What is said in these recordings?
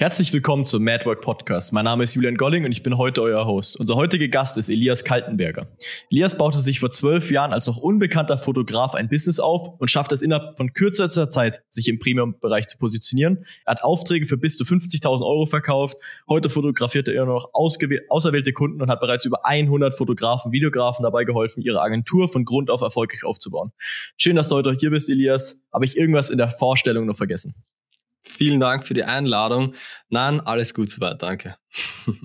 Herzlich willkommen zum Madwork Podcast. Mein Name ist Julian Golling und ich bin heute euer Host. Unser heutiger Gast ist Elias Kaltenberger. Elias baute sich vor zwölf Jahren als noch unbekannter Fotograf ein Business auf und schafft es innerhalb von kürzester Zeit, sich im Premium-Bereich zu positionieren. Er hat Aufträge für bis zu 50.000 Euro verkauft. Heute fotografiert er immer noch auserwählte Kunden und hat bereits über 100 Fotografen, Videografen dabei geholfen, ihre Agentur von Grund auf erfolgreich aufzubauen. Schön, dass du heute hier bist, Elias. Habe ich irgendwas in der Vorstellung noch vergessen? Vielen Dank für die Einladung. Nein, alles gut soweit, danke.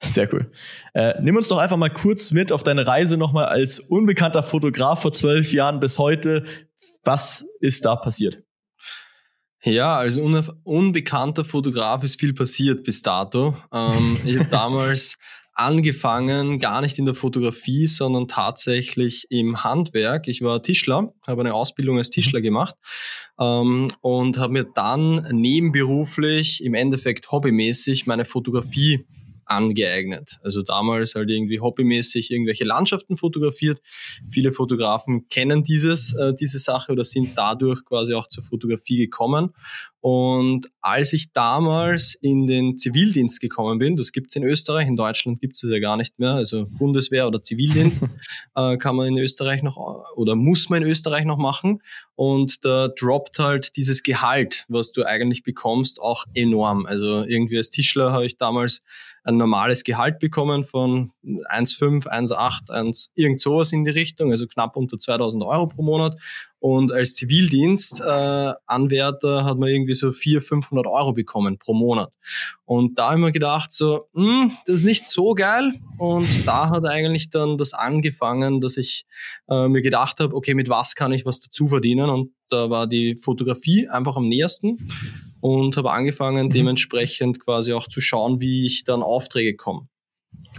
Sehr cool. Äh, nimm uns doch einfach mal kurz mit auf deine Reise nochmal als unbekannter Fotograf vor zwölf Jahren bis heute. Was ist da passiert? Ja, als un unbekannter Fotograf ist viel passiert bis dato. Ähm, ich habe damals angefangen, gar nicht in der Fotografie, sondern tatsächlich im Handwerk. Ich war Tischler, habe eine Ausbildung als Tischler mhm. gemacht ähm, und habe mir dann nebenberuflich, im Endeffekt hobbymäßig, meine Fotografie angeeignet. Also damals halt irgendwie hobbymäßig irgendwelche Landschaften fotografiert. Viele Fotografen kennen dieses, äh, diese Sache oder sind dadurch quasi auch zur Fotografie gekommen. Und als ich damals in den Zivildienst gekommen bin, das gibt's in Österreich, in Deutschland gibt's es ja gar nicht mehr, also Bundeswehr oder Zivildienst äh, kann man in Österreich noch oder muss man in Österreich noch machen. Und da droppt halt dieses Gehalt, was du eigentlich bekommst, auch enorm. Also irgendwie als Tischler habe ich damals ein normales Gehalt bekommen von 1,5, 1,8, 1, irgend sowas in die Richtung, also knapp unter 2000 Euro pro Monat. Und als Zivildienstanwärter äh, hat man irgendwie so 400, 500 Euro bekommen pro Monat. Und da habe ich mir gedacht, so, hm, das ist nicht so geil. Und da hat eigentlich dann das angefangen, dass ich äh, mir gedacht habe, okay, mit was kann ich was dazu verdienen? Und da war die Fotografie einfach am nähersten und habe angefangen, mhm. dementsprechend quasi auch zu schauen, wie ich dann Aufträge komme.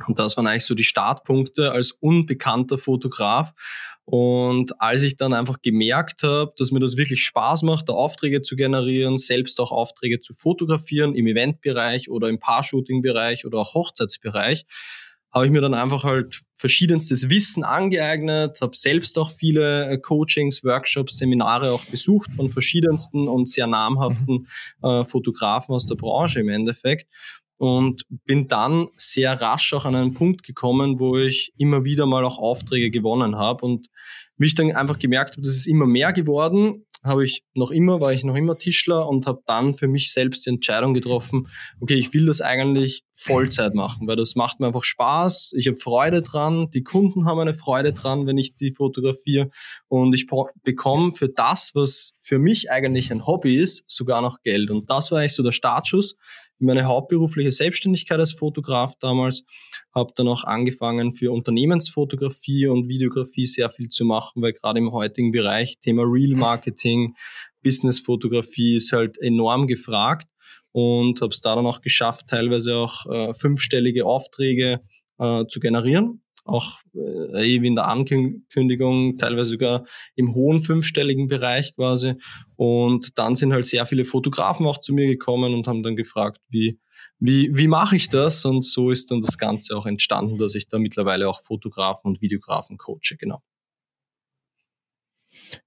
Und das waren eigentlich so die Startpunkte als unbekannter Fotograf. Und als ich dann einfach gemerkt habe, dass mir das wirklich Spaß macht, da Aufträge zu generieren, selbst auch Aufträge zu fotografieren im Eventbereich oder im Paar-Shooting-Bereich oder auch Hochzeitsbereich, habe ich mir dann einfach halt verschiedenstes Wissen angeeignet, habe selbst auch viele äh, Coachings, Workshops, Seminare auch besucht von verschiedensten und sehr namhaften mhm. äh, Fotografen aus der Branche im Endeffekt und bin dann sehr rasch auch an einen Punkt gekommen, wo ich immer wieder mal auch Aufträge gewonnen habe und mich dann einfach gemerkt habe, das ist immer mehr geworden habe ich noch immer, war ich noch immer Tischler und habe dann für mich selbst die Entscheidung getroffen, okay, ich will das eigentlich Vollzeit machen, weil das macht mir einfach Spaß, ich habe Freude dran, die Kunden haben eine Freude dran, wenn ich die fotografiere. Und ich bekomme für das, was für mich eigentlich ein Hobby ist, sogar noch Geld. Und das war eigentlich so der Startschuss meine hauptberufliche Selbstständigkeit als Fotograf damals, habe dann auch angefangen für Unternehmensfotografie und Videografie sehr viel zu machen, weil gerade im heutigen Bereich Thema Real Marketing, Business-Fotografie ist halt enorm gefragt und habe es da dann auch geschafft, teilweise auch äh, fünfstellige Aufträge äh, zu generieren auch äh, eben in der Ankündigung, teilweise sogar im hohen fünfstelligen Bereich quasi. Und dann sind halt sehr viele Fotografen auch zu mir gekommen und haben dann gefragt, wie, wie, wie mache ich das? Und so ist dann das Ganze auch entstanden, dass ich da mittlerweile auch Fotografen und Videografen coache, genau.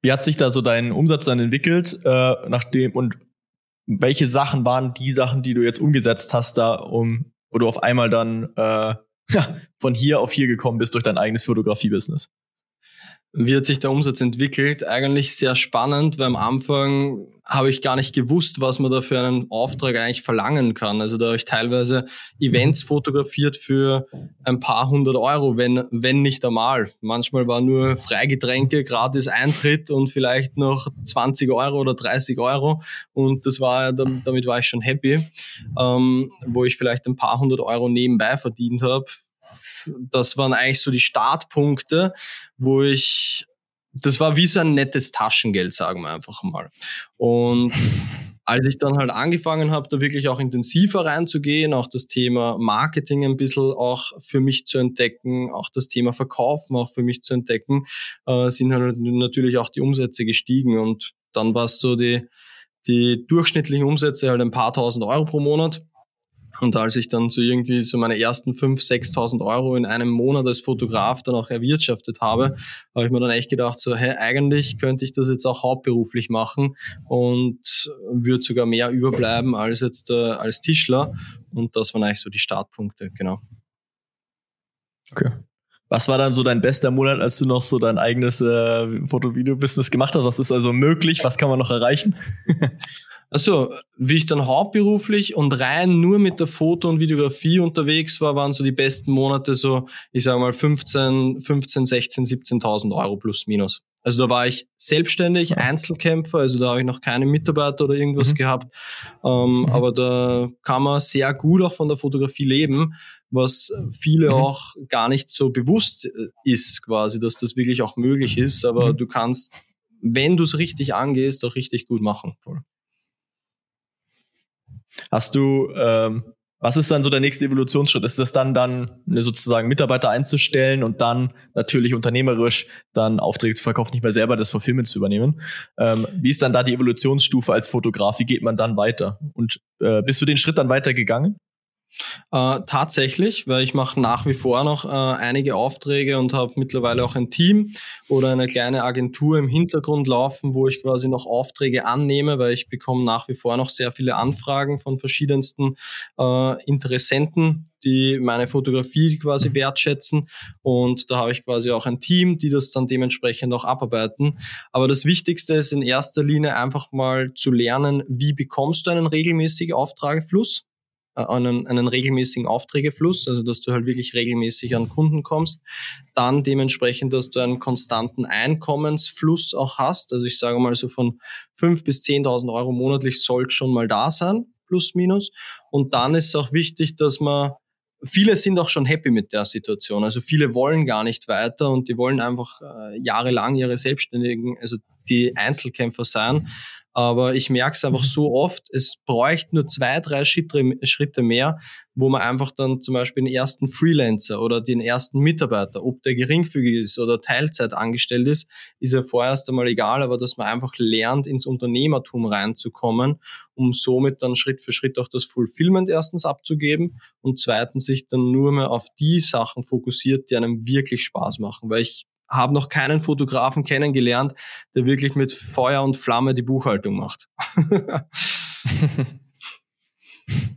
Wie hat sich da so dein Umsatz dann entwickelt, äh, nachdem und welche Sachen waren die Sachen, die du jetzt umgesetzt hast, da um, wo du auf einmal dann äh, von hier auf hier gekommen bist durch dein eigenes Fotografie-Business? Wie hat sich der Umsatz entwickelt? Eigentlich sehr spannend, weil am Anfang habe ich gar nicht gewusst, was man da für einen Auftrag eigentlich verlangen kann. Also da habe ich teilweise Events fotografiert für ein paar hundert Euro, wenn, wenn nicht einmal. Manchmal war nur Freigetränke, gratis Eintritt und vielleicht noch 20 Euro oder 30 Euro. Und das war, damit war ich schon happy, ähm, wo ich vielleicht ein paar hundert Euro nebenbei verdient habe das waren eigentlich so die Startpunkte, wo ich, das war wie so ein nettes Taschengeld, sagen wir einfach mal. Und als ich dann halt angefangen habe, da wirklich auch intensiver reinzugehen, auch das Thema Marketing ein bisschen auch für mich zu entdecken, auch das Thema Verkaufen auch für mich zu entdecken, äh, sind halt natürlich auch die Umsätze gestiegen und dann war es so die, die durchschnittlichen Umsätze halt ein paar tausend Euro pro Monat Und als ich dann so irgendwie so meine ersten 5.000, 6.000 Euro in einem Monat als Fotograf dann auch erwirtschaftet habe, habe ich mir dann echt gedacht, so, hey, eigentlich könnte ich das jetzt auch hauptberuflich machen und würde sogar mehr überbleiben als jetzt äh, als Tischler. Und das waren eigentlich so die Startpunkte, genau. Okay. Was war dann so dein bester Monat, als du noch so dein eigenes äh, Foto-Video-Business gemacht hast? Was ist also möglich? Was kann man noch erreichen? Also, wie ich dann hauptberuflich und rein nur mit der Foto- und Videografie unterwegs war, waren so die besten Monate so, ich sage mal 15, 15, 16, 17.000 Euro plus minus. Also da war ich selbstständig, Einzelkämpfer, also da habe ich noch keine Mitarbeiter oder irgendwas mhm. gehabt. Ähm, mhm. Aber da kann man sehr gut auch von der Fotografie leben, was viele mhm. auch gar nicht so bewusst äh, ist, quasi, dass das wirklich auch möglich ist. Aber mhm. du kannst, wenn du es richtig angehst, auch richtig gut machen. Hast du, ähm, was ist dann so der nächste Evolutionsschritt? Ist das dann dann sozusagen Mitarbeiter einzustellen und dann natürlich unternehmerisch dann Aufträge zu verkaufen, nicht mehr selber das Fulfillment zu übernehmen? Ähm, wie ist dann da die Evolutionsstufe als Fotograf? Wie geht man dann weiter? Und äh, bist du den Schritt dann weitergegangen? Äh, tatsächlich, weil ich mache nach wie vor noch äh, einige Aufträge und habe mittlerweile auch ein Team oder eine kleine Agentur im Hintergrund laufen, wo ich quasi noch Aufträge annehme, weil ich bekomme nach wie vor noch sehr viele Anfragen von verschiedensten äh, Interessenten, die meine Fotografie quasi mhm. wertschätzen. Und da habe ich quasi auch ein Team, die das dann dementsprechend auch abarbeiten. Aber das Wichtigste ist in erster Linie einfach mal zu lernen, wie bekommst du einen regelmäßigen Auftragefluss? Äh, einen, einen regelmäßigen Aufträgefluss, also dass du halt wirklich regelmäßig an Kunden kommst. Dann dementsprechend, dass du einen konstanten Einkommensfluss auch hast. Also ich sage mal so von 5.000 bis 10.000 Euro monatlich soll schon mal da sein, plus minus. Und dann ist es auch wichtig, dass man viele sind auch schon happy mit der Situation. Also viele wollen gar nicht weiter und die wollen einfach äh, jahrelang ihre Selbstständigen, also die Einzelkämpfer sein. Aber ich merke es einfach so oft, es bräuchte nur zwei, drei Schritte mehr, wo man einfach dann zum Beispiel den ersten Freelancer oder den ersten Mitarbeiter, ob der geringfügig ist oder Teilzeit angestellt ist, ist ja vorerst einmal egal, aber dass man einfach lernt, ins Unternehmertum reinzukommen, um somit dann Schritt für Schritt auch das Fulfillment erstens abzugeben und zweitens sich dann nur mehr auf die Sachen fokussiert, die einem wirklich Spaß machen. Weil ich habe noch keinen Fotografen kennengelernt, der wirklich mit Feuer und Flamme die Buchhaltung macht.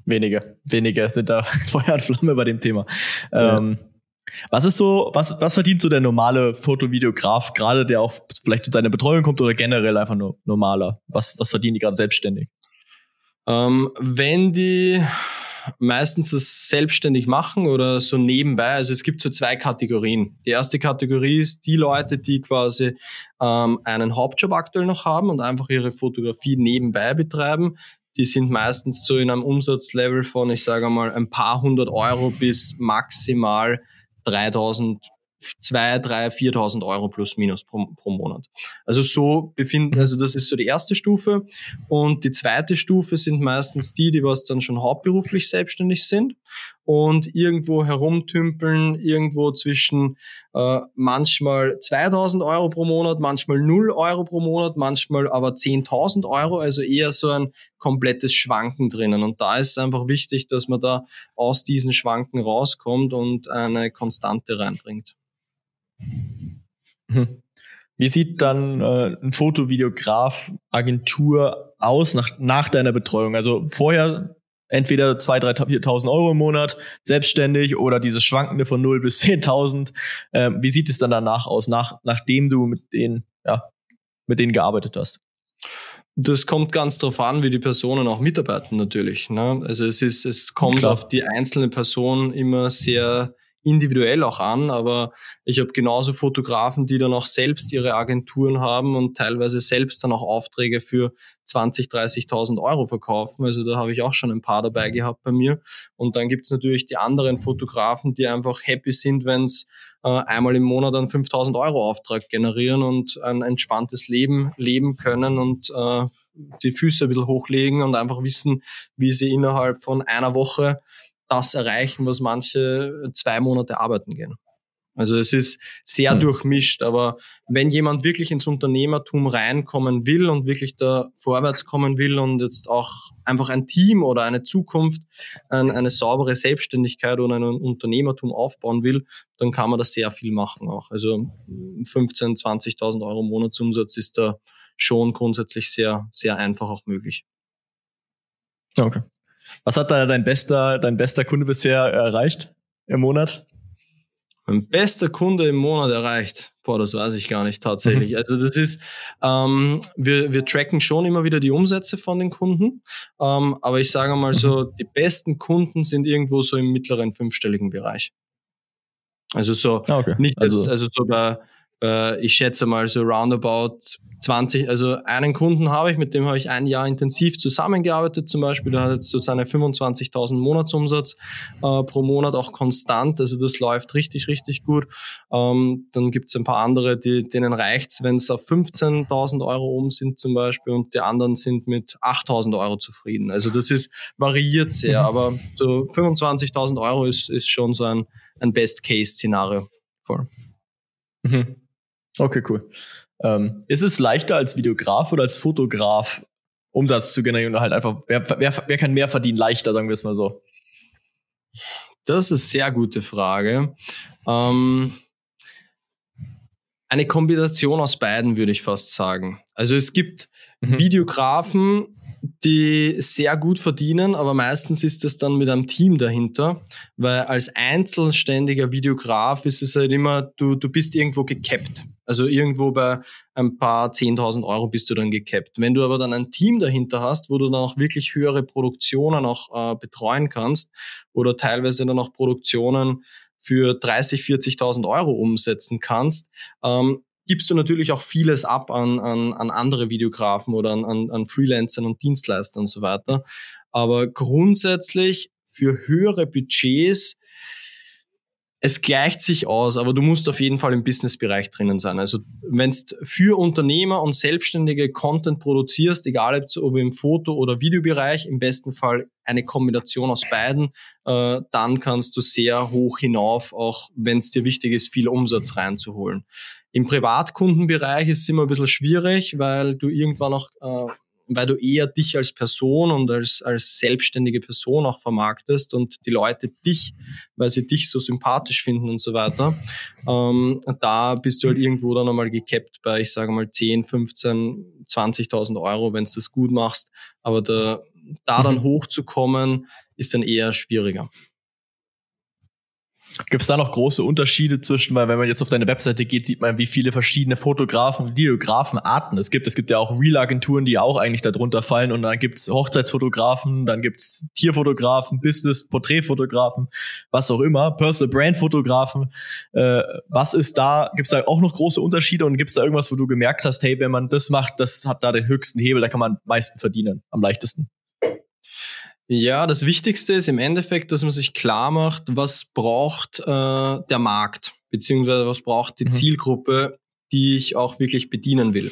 wenige, wenige sind da Feuer und Flamme bei dem Thema. Ja. Ähm, was ist so, was, was verdient so der normale Fotovideograf, gerade der auch vielleicht zu seiner Betreuung kommt oder generell einfach nur normaler? Was, was verdienen die gerade selbstständig? Ähm, wenn die meistens das selbstständig machen oder so nebenbei. Also es gibt so zwei Kategorien. Die erste Kategorie ist die Leute, die quasi ähm, einen Hauptjob aktuell noch haben und einfach ihre Fotografie nebenbei betreiben. Die sind meistens so in einem Umsatzlevel von, ich sage mal, ein paar hundert Euro bis maximal 3000 2, 3, 4.000 Euro plus minus pro, pro Monat. Also so befinden, also das ist so die erste Stufe. Und die zweite Stufe sind meistens die, die was dann schon hauptberuflich selbstständig sind und irgendwo herumtümpeln, irgendwo zwischen äh, manchmal 2000 Euro pro Monat, manchmal 0 Euro pro Monat, manchmal aber 10.000 Euro, also eher so ein komplettes Schwanken drinnen. Und da ist es einfach wichtig, dass man da aus diesen Schwanken rauskommt und eine Konstante reinbringt. Mhm. Wie sieht dann äh, ein Fotovideograf Agentur aus nach, nach deiner Betreuung? Also vorher entweder 2.000, 3.000, 4.000 Euro im Monat, selbstständig oder dieses Schwankende von 0 bis 10.000. Ähm, wie sieht es dann danach aus, nach, nachdem du mit denen, ja, mit denen gearbeitet hast? Das kommt ganz darauf an, wie die Personen auch mitarbeiten natürlich. Ne? Also es ist, es kommt Klar. auf die einzelne Person immer sehr individuell auch an, aber ich habe genauso Fotografen, die dann auch selbst ihre Agenturen haben und teilweise selbst dann auch Aufträge für 20, 30.000 Euro verkaufen. Also da habe ich auch schon ein paar dabei gehabt bei mir. Und dann gibt es natürlich die anderen Fotografen, die einfach happy sind, wenn es äh, einmal im Monat einen 5.000 Euro Auftrag generieren und ein entspanntes Leben leben können und äh, die Füße ein bisschen hochlegen und einfach wissen, wie sie innerhalb von einer Woche das erreichen, was manche zwei Monate arbeiten gehen. Also es ist sehr hm. durchmischt, aber wenn jemand wirklich ins Unternehmertum reinkommen will und wirklich da vorwärts kommen will und jetzt auch einfach ein Team oder eine Zukunft, ein, eine saubere Selbstständigkeit oder ein Unternehmertum aufbauen will, dann kann man da sehr viel machen auch. Also 15, 20.000 Euro Monatsumsatz ist da schon grundsätzlich sehr, sehr einfach auch möglich. Okay. Was hat da dein bester, dein bester Kunde bisher erreicht im Monat? Mein bester Kunde im Monat erreicht. Boah, das weiß ich gar nicht tatsächlich. Mhm. Also das ist, ähm, wir, wir tracken schon immer wieder die Umsätze von den Kunden, ähm, aber ich sage mal so, mhm. die besten Kunden sind irgendwo so im mittleren fünfstelligen Bereich. Also so, ah, okay. nicht also, jetzt, also so bei, bei, ich schätze mal so roundabout 20, also einen Kunden habe ich, mit dem habe ich ein Jahr intensiv zusammengearbeitet zum Beispiel, der hat jetzt so seine 25.000 Monatsumsatz äh, pro Monat auch konstant, also das läuft richtig, richtig gut. Ähm, dann gibt es ein paar andere, die, denen reicht's, wenn es auf 15.000 Euro um sind zum Beispiel und die anderen sind mit 8.000 Euro zufrieden. Also das ist variiert sehr, mhm. aber so 25.000 Euro ist, ist schon so ein, ein Best-Case-Szenario. Mhm. Okay, cool. Ähm, ist es leichter als Videograf oder als Fotograf Umsatz zu generieren oder halt einfach, wer, wer, wer kann mehr verdienen leichter, sagen wir es mal so? Das ist eine sehr gute Frage. Ähm, eine Kombination aus beiden würde ich fast sagen. Also es gibt mhm. Videografen, die sehr gut verdienen, aber meistens ist es dann mit einem Team dahinter, weil als einzelständiger Videograf ist es halt immer, du, du bist irgendwo gekappt. Also irgendwo bei ein paar 10.000 Euro bist du dann gekappt. Wenn du aber dann ein Team dahinter hast, wo du dann auch wirklich höhere Produktionen auch äh, betreuen kannst oder teilweise dann auch Produktionen für 30, 40.000 Euro umsetzen kannst, ähm, gibst du natürlich auch vieles ab an, an, an andere Videografen oder an, an, an Freelancern und Dienstleistern und so weiter. Aber grundsätzlich für höhere Budgets es gleicht sich aus, aber du musst auf jeden Fall im Businessbereich drinnen sein. Also wenn du für Unternehmer und Selbstständige Content produzierst, egal ob im Foto- oder Videobereich, im besten Fall eine Kombination aus beiden, äh, dann kannst du sehr hoch hinauf, auch wenn es dir wichtig ist, viel Umsatz reinzuholen. Im Privatkundenbereich ist es immer ein bisschen schwierig, weil du irgendwann auch äh, weil du eher dich als Person und als, als selbstständige Person auch vermarktest und die Leute dich, weil sie dich so sympathisch finden und so weiter. Ähm, da bist du halt irgendwo dann einmal gekappt bei, ich sage mal, 10, 15, 20.000 Euro, wenn du das gut machst. Aber da, da dann mhm. hochzukommen, ist dann eher schwieriger. Gibt es da noch große Unterschiede zwischen, weil wenn man jetzt auf deine Webseite geht, sieht man, wie viele verschiedene Fotografen, Videografenarten es gibt. Es gibt ja auch Real-Agenturen, die auch eigentlich darunter fallen und dann gibt es Hochzeitsfotografen, dann gibt es Tierfotografen, Business, Porträtfotografen, was auch immer, Personal Brand Fotografen. Äh, was ist da, gibt es da auch noch große Unterschiede und gibt es da irgendwas, wo du gemerkt hast, hey, wenn man das macht, das hat da den höchsten Hebel, da kann man am meisten verdienen, am leichtesten? Ja, das Wichtigste ist im Endeffekt, dass man sich klar macht, was braucht äh, der Markt, beziehungsweise was braucht die mhm. Zielgruppe, die ich auch wirklich bedienen will.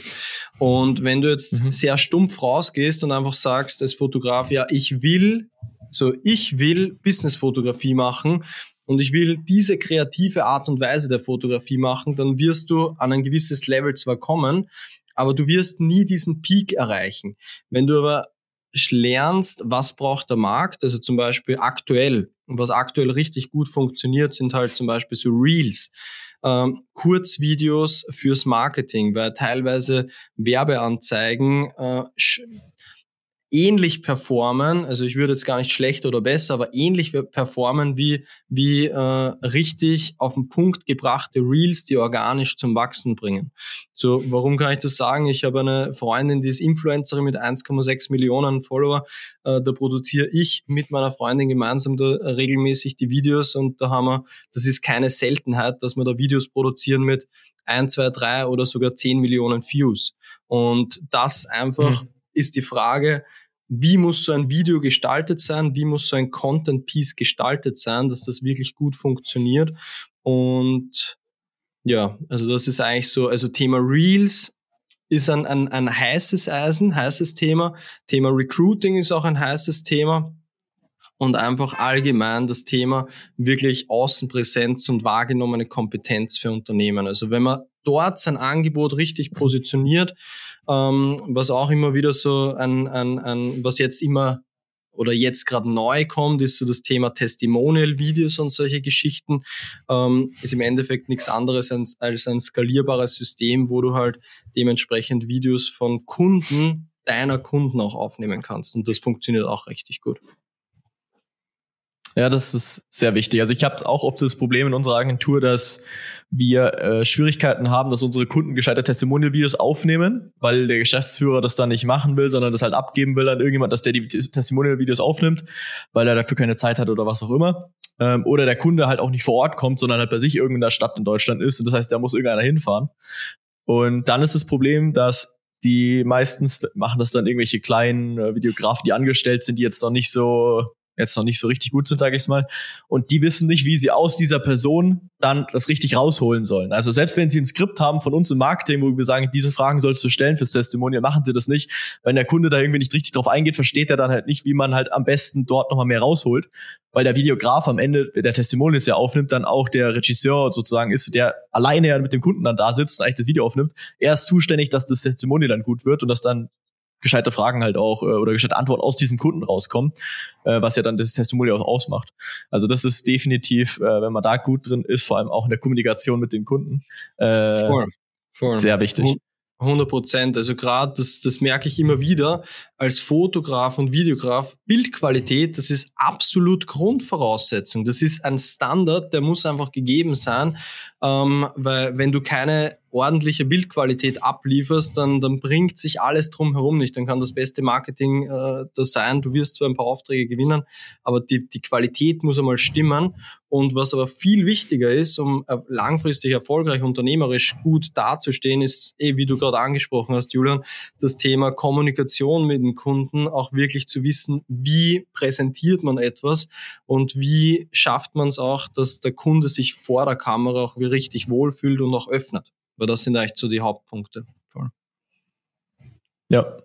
Und wenn du jetzt mhm. sehr stumpf rausgehst und einfach sagst als Fotograf, ja, ich will, so ich will Businessfotografie machen und ich will diese kreative Art und Weise der Fotografie machen, dann wirst du an ein gewisses Level zwar kommen, aber du wirst nie diesen Peak erreichen. Wenn du aber lernst, was braucht der Markt, also zum Beispiel aktuell. Und was aktuell richtig gut funktioniert, sind halt zum Beispiel so Reels, ähm, Kurzvideos fürs Marketing, weil teilweise Werbeanzeigen äh, ähnlich performen, also ich würde jetzt gar nicht schlechter oder besser, aber ähnlich performen wie, wie äh, richtig auf den Punkt gebrachte Reels, die organisch zum Wachsen bringen. So, warum kann ich das sagen? Ich habe eine Freundin, die ist Influencerin mit 1,6 Millionen Follower. Äh, da produziere ich mit meiner Freundin gemeinsam da regelmäßig die Videos und da haben wir, das ist keine Seltenheit, dass wir da Videos produzieren mit 1, 2, 3 oder sogar 10 Millionen Views. Und das einfach mhm. ist die Frage, wie muss so ein Video gestaltet sein, wie muss so ein Content Piece gestaltet sein, dass das wirklich gut funktioniert. Und ja, also das ist eigentlich so, also Thema Reels ist ein, ein, ein heißes Eisen, heißes Thema. Thema Recruiting ist auch ein heißes Thema. und einfach allgemein das Thema wirklich Außenpräsenz und wahrgenommene Kompetenz für Unternehmen. Also wenn man dort sein Angebot richtig positioniert, ähm, was auch immer wieder so ein, ein, ein was jetzt immer oder jetzt gerade neu kommt, ist so das Thema Testimonial-Videos und solche Geschichten. Ähm, ist im Endeffekt nichts anderes als, als ein skalierbares System, wo du halt dementsprechend Videos von Kunden deiner Kunden auch aufnehmen kannst. Und das funktioniert auch richtig gut. Ja, das ist sehr wichtig. Also ich habe auch oft das Problem in unserer Agentur, dass wir äh, Schwierigkeiten haben, dass unsere Kunden gescheite Testimonial-Videos aufnehmen, weil der Geschäftsführer das dann nicht machen will, sondern das halt abgeben will an irgendjemand, dass der die Testimonial-Videos aufnimmt, weil er dafür keine Zeit hat oder was auch immer. Ähm, oder der Kunde halt auch nicht vor Ort kommt, sondern halt bei sich irgendeiner Stadt in Deutschland ist und das heißt, da muss irgendeiner hinfahren. Und dann ist das Problem, dass die meistens machen das dann irgendwelche kleinen äh, Videografen, die angestellt sind, die jetzt noch nicht so jetzt noch nicht so richtig gut sind, sage ich mal. Und die wissen nicht, wie sie aus dieser Person dann das richtig rausholen sollen. Also selbst wenn sie ein Skript haben von uns im Marketing, wo wir sagen, diese Fragen sollst du stellen fürs Testimonial, machen sie das nicht. Wenn der Kunde da irgendwie nicht richtig drauf eingeht, versteht er dann halt nicht, wie man halt am besten dort nochmal mehr rausholt. Weil der Videograf am Ende der Testimonials ja aufnimmt, dann auch der Regisseur sozusagen ist, der alleine ja mit dem Kunden dann da sitzt und eigentlich das Video aufnimmt. Er ist zuständig, dass das Testimonial dann gut wird und dass dann gescheite Fragen halt auch äh, oder gescheite Antworten aus diesem Kunden rauskommen, äh, was ja dann das Testimonial auch ausmacht. Also das ist definitiv, äh, wenn man da gut drin ist, vor allem auch in der Kommunikation mit den Kunden, äh, voll, voll. sehr wichtig. 100 Prozent. Also gerade, das, das merke ich immer wieder als Fotograf und Videograf. Bildqualität, das ist absolut Grundvoraussetzung. Das ist ein Standard, der muss einfach gegeben sein, ähm, weil wenn du keine ordentliche Bildqualität ablieferst, dann, dann bringt sich alles drumherum nicht. Dann kann das beste Marketing äh, das sein. Du wirst zwar ein paar Aufträge gewinnen, aber die, die Qualität muss einmal stimmen. Und was aber viel wichtiger ist, um langfristig erfolgreich unternehmerisch gut dazustehen, ist, eh, wie du gerade angesprochen hast, Julian, das Thema Kommunikation mit dem Kunden, auch wirklich zu wissen, wie präsentiert man etwas und wie schafft man es auch, dass der Kunde sich vor der Kamera auch richtig wohlfühlt und auch öffnet. Weil das sind eigentlich so die Hauptpunkte. Ja.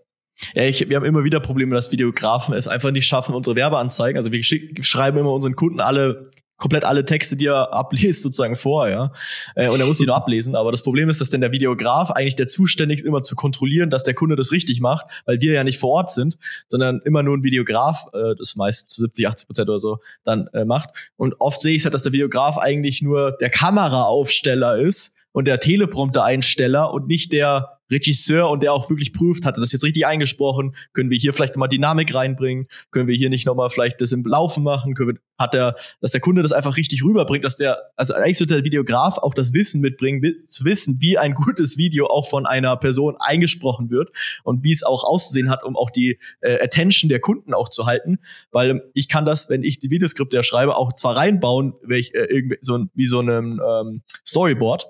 Ja, ich, wir haben immer wieder Probleme, dass Videografen es einfach nicht schaffen, unsere Werbeanzeigen. Also wir schreiben immer unseren Kunden alle komplett alle Texte, die er abliest, sozusagen vor, ja. Äh, und er muss die nur ablesen. Aber das Problem ist, dass denn der Videograf eigentlich der zuständig ist, immer zu kontrollieren, dass der Kunde das richtig macht, weil wir ja nicht vor Ort sind, sondern immer nur ein Videograf, äh, das meist zu 70, 80 Prozent oder so, dann äh, macht. Und oft sehe ich halt, dass der Videograf eigentlich nur der Kameraaufsteller ist und der Teleprompter-Einsteller und nicht der Regisseur und der auch wirklich prüft, hat er das jetzt richtig eingesprochen? Können wir hier vielleicht nochmal Dynamik reinbringen? Können wir hier nicht nochmal vielleicht das im Laufen machen? Können wir, hat er, dass der Kunde das einfach richtig rüberbringt, dass der, also eigentlich sollte der Videograf auch das Wissen mitbringen, zu wissen, wie ein gutes Video auch von einer Person eingesprochen wird und wie es auch auszusehen hat, um auch die äh, Attention der Kunden auch zu halten. Weil ich kann das, wenn ich die Videoskripte ja schreibe, auch zwar reinbauen, welch, äh, irgendwie so, wie so einem ähm, Storyboard,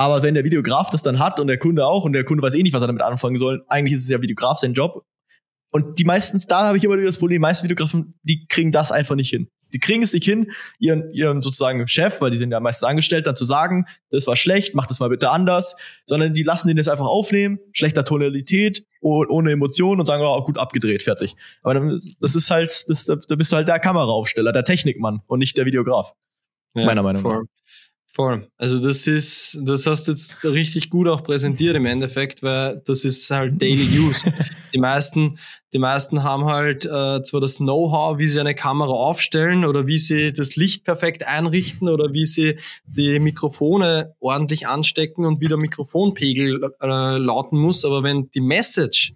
aber wenn der Videograf das dann hat und der Kunde auch und der Kunde weiß eh nicht, was er damit anfangen soll, eigentlich ist es ja Videograf sein Job. Und die meisten, da habe ich immer wieder das Problem, die meisten Videografen, die kriegen das einfach nicht hin. Die kriegen es nicht hin, ihren, ihren sozusagen Chef, weil die sind ja meistens angestellt, dann zu sagen, das war schlecht, mach das mal bitte anders, sondern die lassen den das einfach aufnehmen, schlechter Tonalität, ohne Emotionen und sagen, oh, gut abgedreht, fertig. Aber das ist halt, das, da bist du halt der Kameraaufsteller, der Technikmann und nicht der Videograf. Ja, meiner Meinung nach. Voll. Also das ist, das hast du jetzt richtig gut auch präsentiert im Endeffekt, weil das ist halt Daily Use. die meisten, die meisten haben halt äh, zwar das Know-how, wie sie eine Kamera aufstellen oder wie sie das Licht perfekt einrichten oder wie sie die Mikrofone ordentlich anstecken und wie der Mikrofonpegel äh, lauten muss, aber wenn die Message,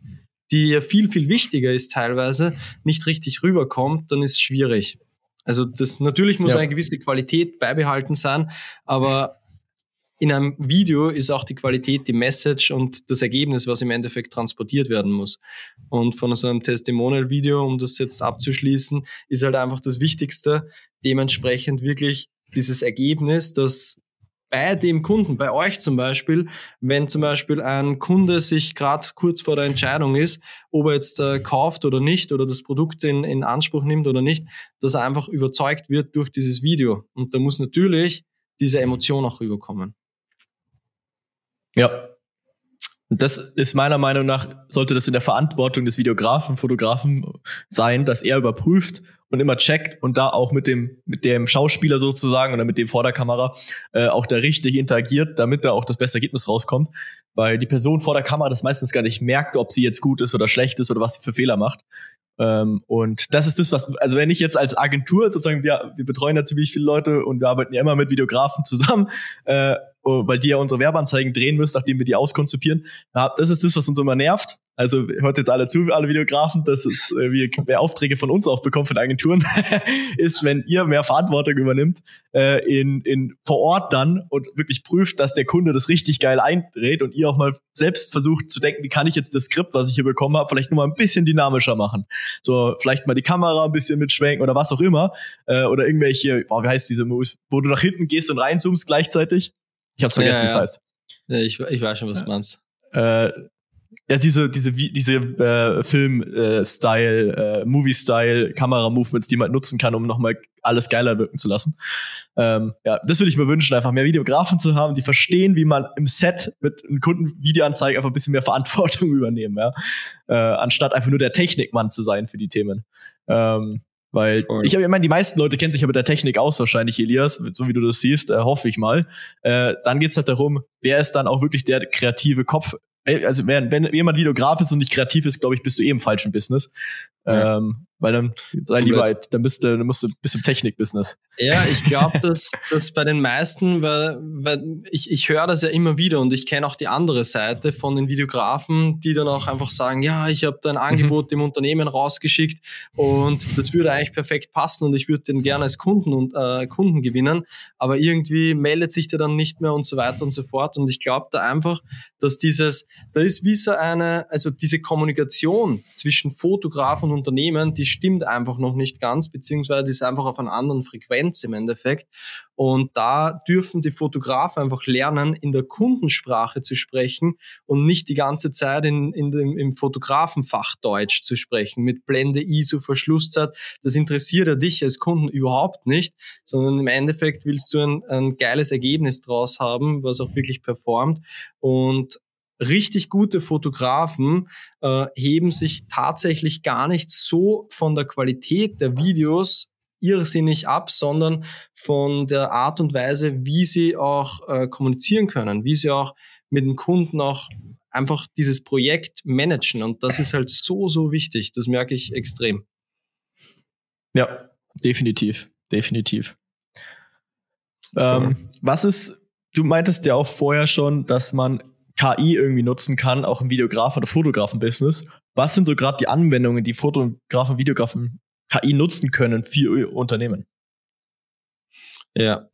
die ja viel, viel wichtiger ist teilweise, nicht richtig rüberkommt, dann ist es schwierig. Also das natürlich muss ja. eine gewisse Qualität beibehalten sein, aber in einem Video ist auch die Qualität, die Message und das Ergebnis, was im Endeffekt transportiert werden muss. Und von so einem Testimonial-Video, um das jetzt abzuschließen, ist halt einfach das Wichtigste, dementsprechend wirklich dieses Ergebnis, das bei dem Kunden, bei euch zum Beispiel, wenn zum Beispiel ein Kunde sich gerade kurz vor der Entscheidung ist, ob er jetzt äh, kauft oder nicht oder das Produkt in, in Anspruch nimmt oder nicht, dass er einfach überzeugt wird durch dieses Video. Und da muss natürlich diese Emotion auch rüberkommen. Ja. Das ist meiner Meinung nach, sollte das in der Verantwortung des Videografen, Fotografen sein, dass er überprüft, und immer checkt und da auch mit dem, mit dem Schauspieler sozusagen oder mit dem vor der Kamera äh, auch da richtig interagiert, damit da auch das beste Ergebnis rauskommt. Weil die Person vor der Kamera das meistens gar nicht merkt, ob sie jetzt gut ist oder schlecht ist oder was sie für Fehler macht. Ähm, und das ist das, was, also wenn ich jetzt als Agentur sozusagen, wir, wir betreuen da ziemlich viele Leute und wir arbeiten ja immer mit Videografen zusammen, äh, weil die ja unsere Werbeanzeigen drehen müssen, nachdem wir die auskonzipieren. Das ist das, was uns immer nervt. Also hört jetzt alle zu, alle Videografen, dass es, äh, wir mehr Aufträge von uns auch bekommen, von Agenturen, ist, wenn ihr mehr Verantwortung übernimmt, äh, in, in vor Ort dann und wirklich prüft, dass der Kunde das richtig geil eindreht und ihr auch mal selbst versucht zu denken, wie kann ich jetzt das Skript, was ich hier bekommen habe, vielleicht nur mal ein bisschen dynamischer machen. So, vielleicht mal die Kamera ein bisschen mitschwenken oder was auch immer. Äh, oder irgendwelche, oh, wie heißt diese Moves, wo du nach hinten gehst und reinzoomst gleichzeitig. Ich hab's vergessen, ja, ja. das heißt. Ja, ich, ich weiß schon, was du meinst. Äh, ja, diese, diese, diese äh, Film-Style, äh, Movie-Style, Kamera-Movements, die man nutzen kann, um nochmal alles geiler wirken zu lassen. Ähm, ja, das würde ich mir wünschen, einfach mehr Videografen zu haben, die verstehen, wie man im Set mit einem Kunden Videoanzeige einfach ein bisschen mehr Verantwortung übernehmen, ja. Äh, anstatt einfach nur der Technikmann zu sein für die Themen. Ähm, weil Voll. ich habe, meine, die meisten Leute kennen sich ja mit der Technik aus, wahrscheinlich, Elias, so wie du das siehst, äh, hoffe ich mal. Äh, dann geht's halt darum, wer ist dann auch wirklich der kreative Kopf also wenn, wenn jemand Videograf ist und nicht kreativ ist, glaube ich, bist du eh im falschen Business. Ja. Ähm, weil dann sei lieber, dann bist du, dann musst du bis im Technik-Business. Ja, ich glaube, dass, dass bei den meisten, weil, weil ich, ich höre das ja immer wieder und ich kenne auch die andere Seite von den Videografen, die dann auch einfach sagen, ja, ich habe da ein Angebot mhm. im Unternehmen rausgeschickt und das würde eigentlich perfekt passen und ich würde den gerne als Kunden und äh, Kunden gewinnen, aber irgendwie meldet sich der dann nicht mehr und so weiter und so fort. Und ich glaube da einfach, dass dieses, da ist wie so eine, also diese Kommunikation zwischen Fotograf und Unternehmen, die stimmt einfach noch nicht ganz, beziehungsweise ist einfach auf einer anderen Frequenz im Endeffekt. Und da dürfen die Fotografen einfach lernen, in der Kundensprache zu sprechen und nicht die ganze Zeit in, in dem, im Fotografenfachdeutsch zu sprechen, mit Blende, ISO, Verschlusszeit. Das interessiert ja dich als Kunden überhaupt nicht, sondern im Endeffekt willst du ein, ein geiles Ergebnis draus haben, was auch wirklich performt. Und richtig gute Fotografen äh, heben sich tatsächlich gar nicht so von der Qualität der Videos irrsinnig ab, sondern von der Art und Weise, wie sie auch äh, kommunizieren können, wie sie auch mit dem Kunden auch einfach dieses Projekt managen. Und das ist halt so, so wichtig. Das merke ich extrem. Ja, definitiv, definitiv. Ähm, was ist, du meintest ja auch vorher schon, dass man KI irgendwie nutzen kann, auch im Videograf- oder Fotografen-Business. Was sind so gerade die Anwendungen, die Fotografen, Videografen KI nutzen können für ihr Unternehmen? Ja,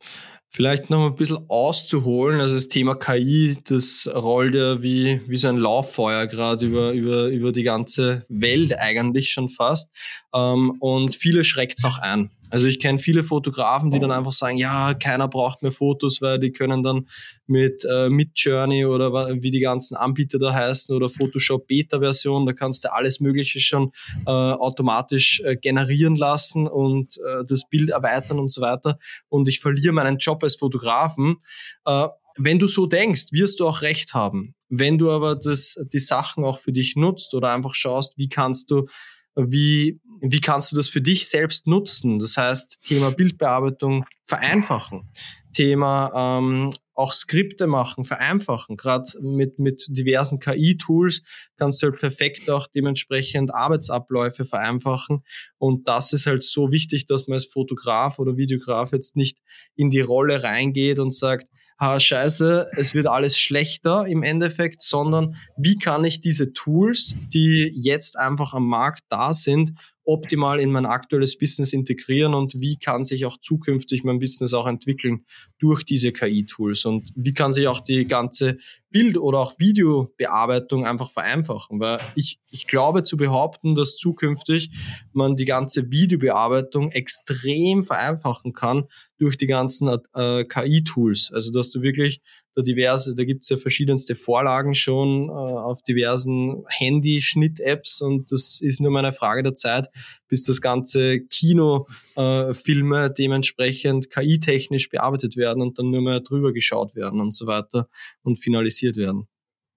vielleicht noch ein bisschen auszuholen. Also das Thema KI, das rollt ja wie, wie so ein Lauffeuer gerade über, über, über die ganze Welt eigentlich schon fast. Ähm, und viele schreckt es auch ein. Also ich kenne viele Fotografen, die dann einfach sagen, ja, keiner braucht mehr Fotos, weil die können dann mit äh, Midjourney oder wie die ganzen Anbieter da heißen oder Photoshop Beta-Version, da kannst du alles Mögliche schon äh, automatisch äh, generieren lassen und äh, das Bild erweitern und so weiter. Und ich verliere meinen Job als Fotografen. Äh, wenn du so denkst, wirst du auch recht haben. Wenn du aber das, die Sachen auch für dich nutzt oder einfach schaust, wie kannst du wie, wie kannst du das für dich selbst nutzen? Das heißt, Thema Bildbearbeitung vereinfachen, Thema ähm, auch Skripte machen, vereinfachen. Gerade mit, mit diversen KI-Tools kannst du halt perfekt auch dementsprechend Arbeitsabläufe vereinfachen. Und das ist halt so wichtig, dass man als Fotograf oder Videograf jetzt nicht in die Rolle reingeht und sagt, ha, scheiße, es wird alles schlechter im Endeffekt, sondern wie kann ich diese Tools, die jetzt einfach am Markt da sind, optimal in mein aktuelles Business integrieren und wie kann sich auch zukünftig mein Business auch entwickeln durch diese KI-Tools und wie kann sich auch die ganze Bild- oder auch Videobearbeitung einfach vereinfachen, weil ich, ich glaube zu behaupten, dass zukünftig man die ganze Videobearbeitung extrem vereinfachen kann durch die ganzen äh, KI-Tools. Also dass du wirklich da diverse, da gibt's ja verschiedenste Vorlagen schon äh, auf diversen Handy-Schnitt-Apps und das ist nur mal eine Frage der Zeit, bis das ganze Kinofilme äh, dementsprechend KI-technisch bearbeitet werden und dann nur mehr drüber geschaut werden und so weiter und finalisiert werden.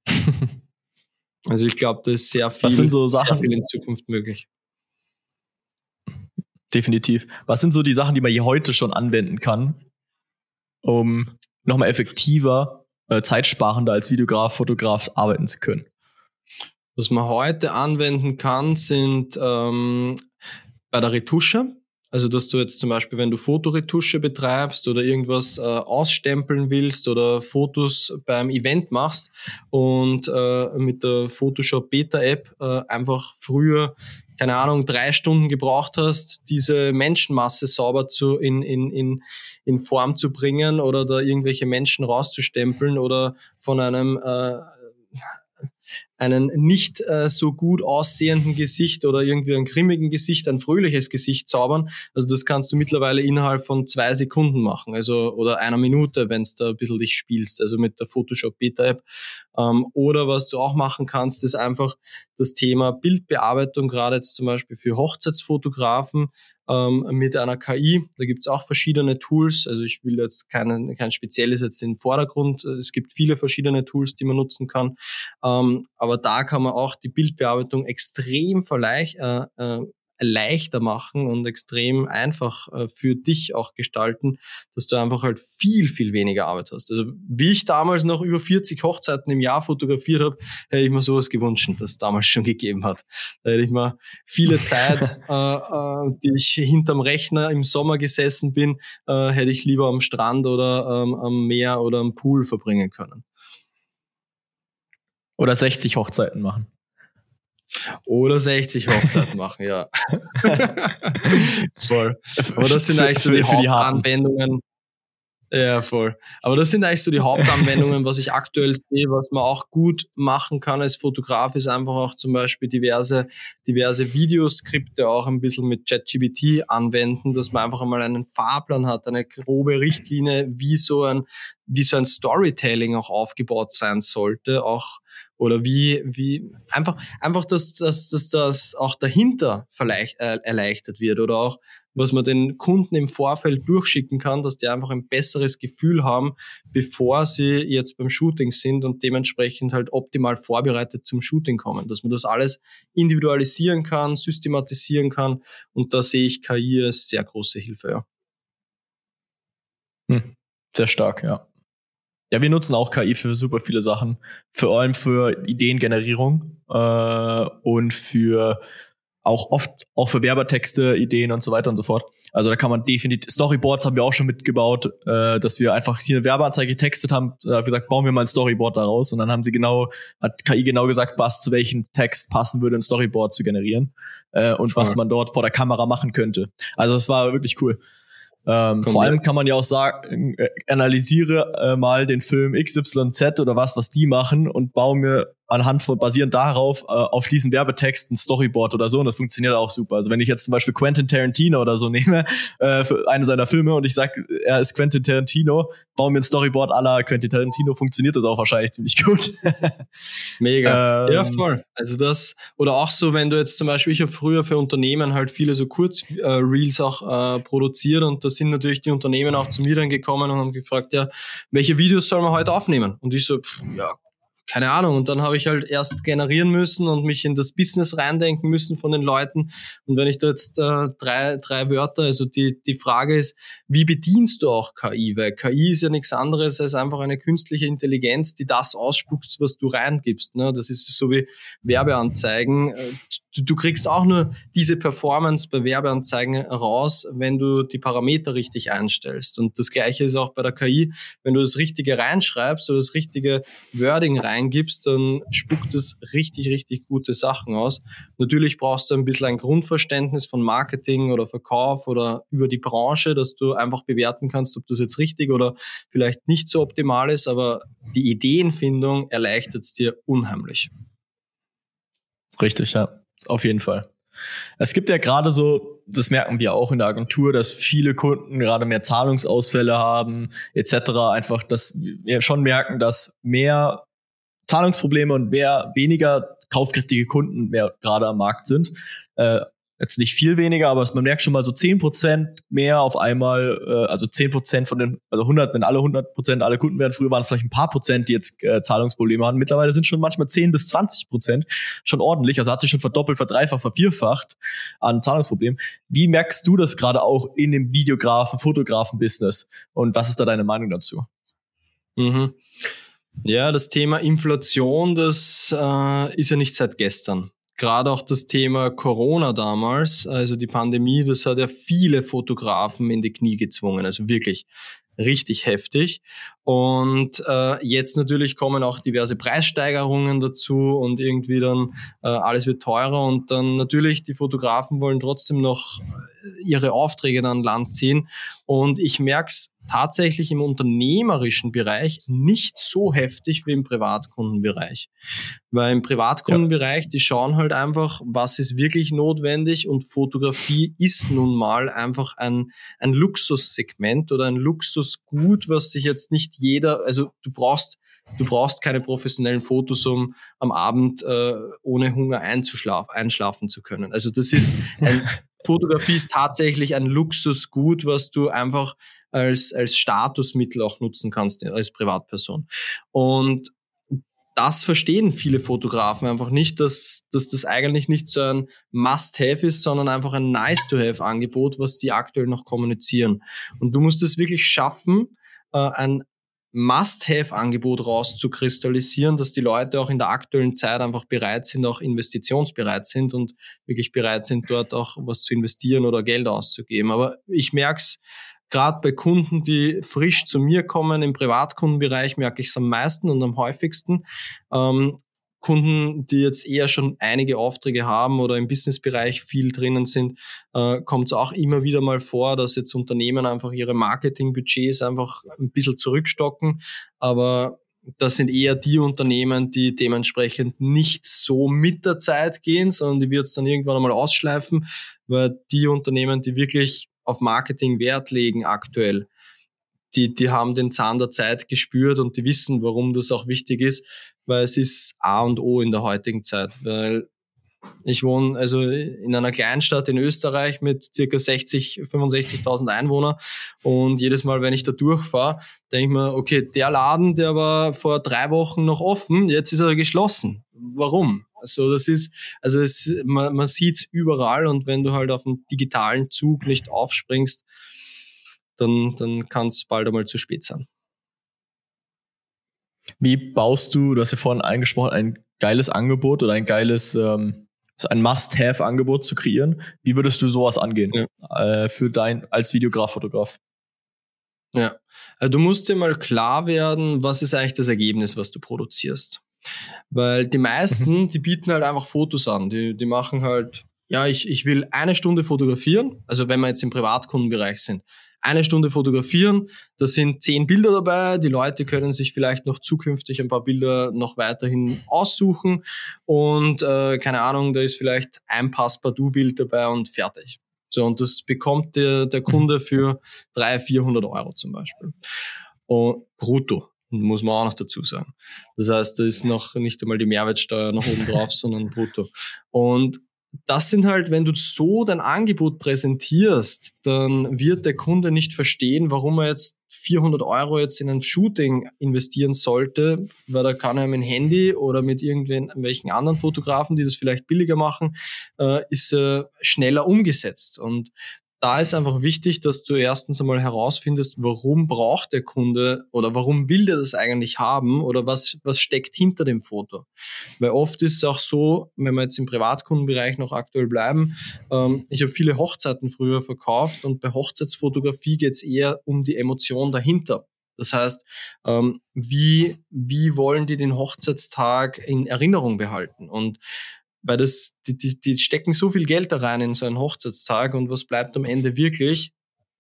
also ich glaube, da ist sehr viel, so Sachen, viel in Zukunft möglich. Definitiv. Was sind so die Sachen, die man hier heute schon anwenden kann, um nochmal effektiver, äh, zeitsparender als Videograf, Fotograf arbeiten zu können? Was man heute anwenden kann, sind ähm, bei der Retusche. Also, dass du jetzt zum Beispiel, wenn du Fotoretusche betreibst oder irgendwas äh, ausstempeln willst oder Fotos beim Event machst und äh, mit der Photoshop Beta App äh, einfach früher keine Ahnung, drei Stunden gebraucht hast, diese Menschenmasse sauber zu, in, in, in, in Form zu bringen oder da irgendwelche Menschen rauszustempeln oder von einem äh, einen nicht äh, so gut aussehenden Gesicht oder irgendwie ein grimmigen Gesicht, ein fröhliches Gesicht zaubern. Also das kannst du mittlerweile innerhalb von zwei Sekunden machen, also oder einer Minute, wenn du da ein bisschen dich spielst, also mit der Photoshop Beta App. Ähm, oder was du auch machen kannst, ist einfach das Thema Bildbearbeitung, gerade jetzt zum Beispiel für Hochzeitsfotografen ähm, mit einer KI. Da gibt es auch verschiedene Tools. Also ich will jetzt kein, kein spezielles jetzt in den Vordergrund. Es gibt viele verschiedene Tools, die man nutzen kann. Ähm, aber da kann man auch die Bildbearbeitung extrem verleicht, äh, äh, leichter machen und extrem einfach äh, für dich auch gestalten, dass du einfach halt viel, viel weniger Arbeit hast. Also wie ich damals noch über 40 Hochzeiten im Jahr fotografiert habe, hätte ich mir sowas gewünscht, das es damals schon gegeben hat. Da hätte ich mir viele Zeit, äh, äh, die ich hinterm Rechner im Sommer gesessen bin, äh, hätte ich lieber am Strand oder ähm, am Meer oder am Pool verbringen können. Oder 60 Hochzeiten machen. Oder 60 Hochzeiten machen, ja. voll. Aber das sind eigentlich so die Hauptanwendungen. Ja, voll. Aber das sind eigentlich so die Hauptanwendungen, was ich aktuell sehe, was man auch gut machen kann als Fotograf, ist einfach auch zum Beispiel diverse, diverse Videoskripte auch ein bisschen mit ChatGPT anwenden, dass man einfach einmal einen Fahrplan hat, eine grobe Richtlinie, wie so ein, wie so ein Storytelling auch aufgebaut sein sollte, auch oder wie, wie einfach, einfach, dass, dass, dass das auch dahinter vielleicht, äh, erleichtert wird oder auch, was man den Kunden im Vorfeld durchschicken kann, dass die einfach ein besseres Gefühl haben, bevor sie jetzt beim Shooting sind und dementsprechend halt optimal vorbereitet zum Shooting kommen. Dass man das alles individualisieren kann, systematisieren kann und da sehe ich KI als sehr große Hilfe, ja. Hm. Sehr stark, ja. Ja, wir nutzen auch KI für super viele Sachen. Vor allem für Ideengenerierung äh, und für auch oft auch für Werbertexte, Ideen und so weiter und so fort. Also da kann man definitiv Storyboards haben wir auch schon mitgebaut, äh, dass wir einfach hier eine Werbeanzeige getextet haben, da hab gesagt, bauen wir mal ein Storyboard daraus und dann haben sie genau hat KI genau gesagt, was zu welchem Text passen würde, ein Storyboard zu generieren äh, und Voll. was man dort vor der Kamera machen könnte. Also es war wirklich cool. Ähm, vor allem kann man ja auch sagen, äh, analysiere äh, mal den Film XYZ oder was, was die machen und baue mir anhand von, basierend darauf, äh, auf diesen Werbetext ein Storyboard oder so und das funktioniert auch super. Also wenn ich jetzt zum Beispiel Quentin Tarantino oder so nehme, äh, für eine seiner Filme und ich sag, er ist Quentin Tarantino, baue mir ein Storyboard aller Quentin Tarantino, funktioniert das auch wahrscheinlich ziemlich gut. Mega. Ähm, ja, voll. Also das, oder auch so, wenn du jetzt zum Beispiel, ich habe früher für Unternehmen halt viele so Kurzreels äh, auch äh, produziert und da sind natürlich die Unternehmen auch zu mir dann gekommen und haben gefragt, ja, welche Videos soll man heute aufnehmen? Und ich so, pff, ja, keine Ahnung. Und dann habe ich halt erst generieren müssen und mich in das Business reindenken müssen von den Leuten. Und wenn ich da jetzt äh, drei, drei Wörter, also die, die Frage ist, wie bedienst du auch KI? Weil KI ist ja nichts anderes als einfach eine künstliche Intelligenz, die das ausspuckt, was du reingibst. Ne? Das ist so wie Werbeanzeigen. Du, du kriegst auch nur diese Performance bei Werbeanzeigen raus, wenn du die Parameter richtig einstellst. Und das gleiche ist auch bei der KI. Wenn du das Richtige reinschreibst oder das richtige Wording reingibst, dann spuckt es richtig, richtig gute Sachen aus. Natürlich brauchst du ein bisschen ein Grundverständnis von Marketing oder Verkauf oder über die Branche, dass du einfach bewerten kannst, ob das jetzt richtig oder vielleicht nicht so optimal ist, aber die Ideenfindung erleichtert es dir unheimlich. Richtig, ja auf jeden Fall. Es gibt ja gerade so, das merken wir auch in der Agentur, dass viele Kunden gerade mehr Zahlungsausfälle haben, etc. Einfach, dass wir schon merken, dass mehr Zahlungsprobleme und mehr weniger kaufkräftige Kunden mehr gerade am Markt sind. Äh, jetzt nicht viel weniger, aber man merkt schon mal so 10% mehr auf einmal, äh, also 10% von den, also 100, wenn alle 100% alle Kunden werden, früher waren es vielleicht ein paar Prozent, die jetzt äh, Zahlungsprobleme hatten, mittlerweile sind schon manchmal 10 bis 20% schon ordentlich, also hat sich schon verdoppelt, verdreifacht, vervierfacht an Zahlungsproblemen. Wie merkst du das gerade auch in dem Videografen, Fotografen-Business und was ist da deine Meinung dazu? Mhm. Ja, das Thema Inflation, das äh, ist ja nicht seit gestern. Gerade auch das Thema Corona damals, also die Pandemie, das hat ja viele Fotografen in die Knie gezwungen. Also wirklich richtig heftig. Und äh, jetzt natürlich kommen auch diverse Preissteigerungen dazu und irgendwie dann äh, alles wird teurer und dann natürlich die Fotografen wollen trotzdem noch ihre Aufträge dann Land ziehen. Und ich merke es tatsächlich im unternehmerischen Bereich nicht so heftig wie im Privatkundenbereich. Weil im Privatkundenbereich, die schauen halt einfach, was ist wirklich notwendig und Fotografie ist nun mal einfach ein, ein Luxussegment oder ein Luxusgut, was sich jetzt nicht jeder, also du brauchst Du brauchst keine professionellen Fotos, um am Abend äh, ohne Hunger einzuschlafen, einschlafen zu können. Also das ist ein, Fotografie ist tatsächlich ein Luxusgut, was du einfach als, als Statusmittel auch nutzen kannst als Privatperson. Und das verstehen viele Fotografen einfach nicht, dass, dass das eigentlich nicht so ein Must-Have ist, sondern einfach ein Nice-to-Have-Angebot, was sie aktuell noch kommunizieren. Und du musst es wirklich schaffen, äh, ein Must-Have-Angebot rauszukristallisieren, dass die Leute auch in der aktuellen Zeit einfach bereit sind, auch investitionsbereit sind und wirklich bereit sind, dort auch was zu investieren oder Geld auszugeben. Aber ich merke es gerade bei Kunden, die frisch zu mir kommen, im Privatkundenbereich merke ich es am meisten und am häufigsten. Ähm, Kunden, die jetzt eher schon einige Aufträge haben oder im Businessbereich viel drinnen sind, äh, kommt es auch immer wieder mal vor, dass jetzt Unternehmen einfach ihre Marketingbudgets einfach ein bisschen zurückstocken. Aber das sind eher die Unternehmen, die dementsprechend nicht so mit der Zeit gehen, sondern die wird es dann irgendwann einmal ausschleifen, weil die Unternehmen, die wirklich auf Marketing Wert legen aktuell, die, die haben den Zahn der Zeit gespürt und die wissen, warum das auch wichtig ist, weil es ist A und O in der heutigen Zeit, weil ich wohne also in einer Kleinstadt in Österreich mit circa 60, 65.000 Einwohnern und jedes Mal, wenn ich da durchfahre, denke ich mir, okay, der Laden, der war vor drei Wochen noch offen, jetzt ist er geschlossen. Warum? Also das ist, also es, man, man sieht es überall und wenn du halt auf den digitalen Zug nicht aufspringst, dann, dann kann es bald einmal zu spät sein. Wie baust du, du hast ja vorhin eingesprochen, ein geiles Angebot oder ein geiles, ähm, ein Must-Have-Angebot zu kreieren? Wie würdest du sowas angehen ja. äh, für dein als Videograf, Fotograf? Ja, also du musst dir mal klar werden, was ist eigentlich das Ergebnis, was du produzierst. Weil die meisten, mhm. die bieten halt einfach Fotos an. Die, die machen halt, ja, ich, ich will eine Stunde fotografieren, also wenn wir jetzt im Privatkundenbereich sind, eine Stunde fotografieren, da sind zehn Bilder dabei, die Leute können sich vielleicht noch zukünftig ein paar Bilder noch weiterhin aussuchen und äh, keine Ahnung, da ist vielleicht ein Passepartout-Bild dabei und fertig. So, und das bekommt der, der Kunde für 300, 400 Euro zum Beispiel. Und brutto muss man auch noch dazu sagen. Das heißt, da ist noch nicht einmal die Mehrwertsteuer noch oben drauf, sondern brutto. Und das sind halt, wenn du so dein Angebot präsentierst, dann wird der Kunde nicht verstehen, warum er jetzt 400 Euro jetzt in ein Shooting investieren sollte, weil da kann er mit dem Handy oder mit irgendwelchen anderen Fotografen, die das vielleicht billiger machen, äh, ist er schneller umgesetzt. Und da ist einfach wichtig, dass du erstens einmal herausfindest, warum braucht der Kunde oder warum will der das eigentlich haben oder was, was steckt hinter dem Foto. Weil oft ist es auch so, wenn wir jetzt im Privatkundenbereich noch aktuell bleiben, ähm, ich habe viele Hochzeiten früher verkauft und bei Hochzeitsfotografie geht es eher um die Emotion dahinter. Das heißt, ähm, wie, wie wollen die den Hochzeitstag in Erinnerung behalten? Und weil das, die, die, die stecken so viel Geld da rein in so einen Hochzeitstag und was bleibt am Ende wirklich?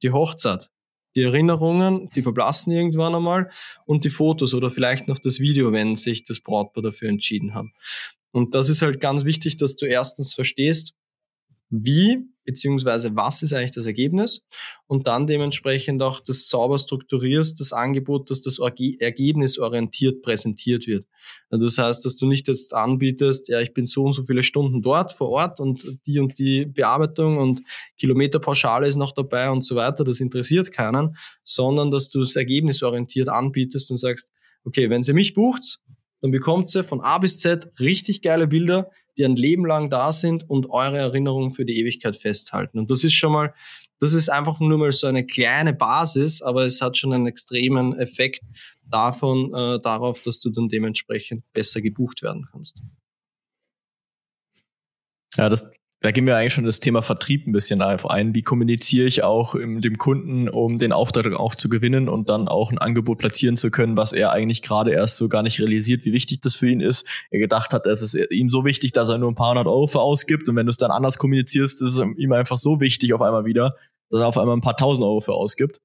Die Hochzeit. Die Erinnerungen, die verblassen irgendwann einmal und die Fotos oder vielleicht noch das Video, wenn sich das Brautpaar dafür entschieden hat. Und das ist halt ganz wichtig, dass du erstens verstehst, wie beziehungsweise was ist eigentlich das Ergebnis und dann dementsprechend auch das sauber strukturierst, das Angebot, dass das Ergebnis orientiert präsentiert wird. Das heißt, dass du nicht jetzt anbietest, ja, ich bin so und so viele Stunden dort vor Ort und die und die Bearbeitung und Kilometerpauschale ist noch dabei und so weiter, das interessiert keinen, sondern dass du das Ergebnis orientiert anbietest und sagst, okay, wenn sie mich bucht, dann bekommt sie von A bis Z richtig geile Bilder, die ein Leben lang da sind und eure Erinnerungen für die Ewigkeit festhalten. Und das ist schon mal, das ist einfach nur mal so eine kleine Basis, aber es hat schon einen extremen Effekt davon, äh, darauf, dass du dann dementsprechend besser gebucht werden kannst. Ja, das da gehen wir eigentlich schon das Thema Vertrieb ein bisschen ein. Wie kommuniziere ich auch mit dem Kunden, um den Auftrag auch zu gewinnen und dann auch ein Angebot platzieren zu können, was er eigentlich gerade erst so gar nicht realisiert, wie wichtig das für ihn ist. Er gedacht hat, es ist ihm so wichtig, dass er nur ein paar hundert Euro für ausgibt und wenn du es dann anders kommunizierst, ist es ihm einfach so wichtig auf einmal wieder, dass er auf einmal ein paar tausend Euro für ausgibt.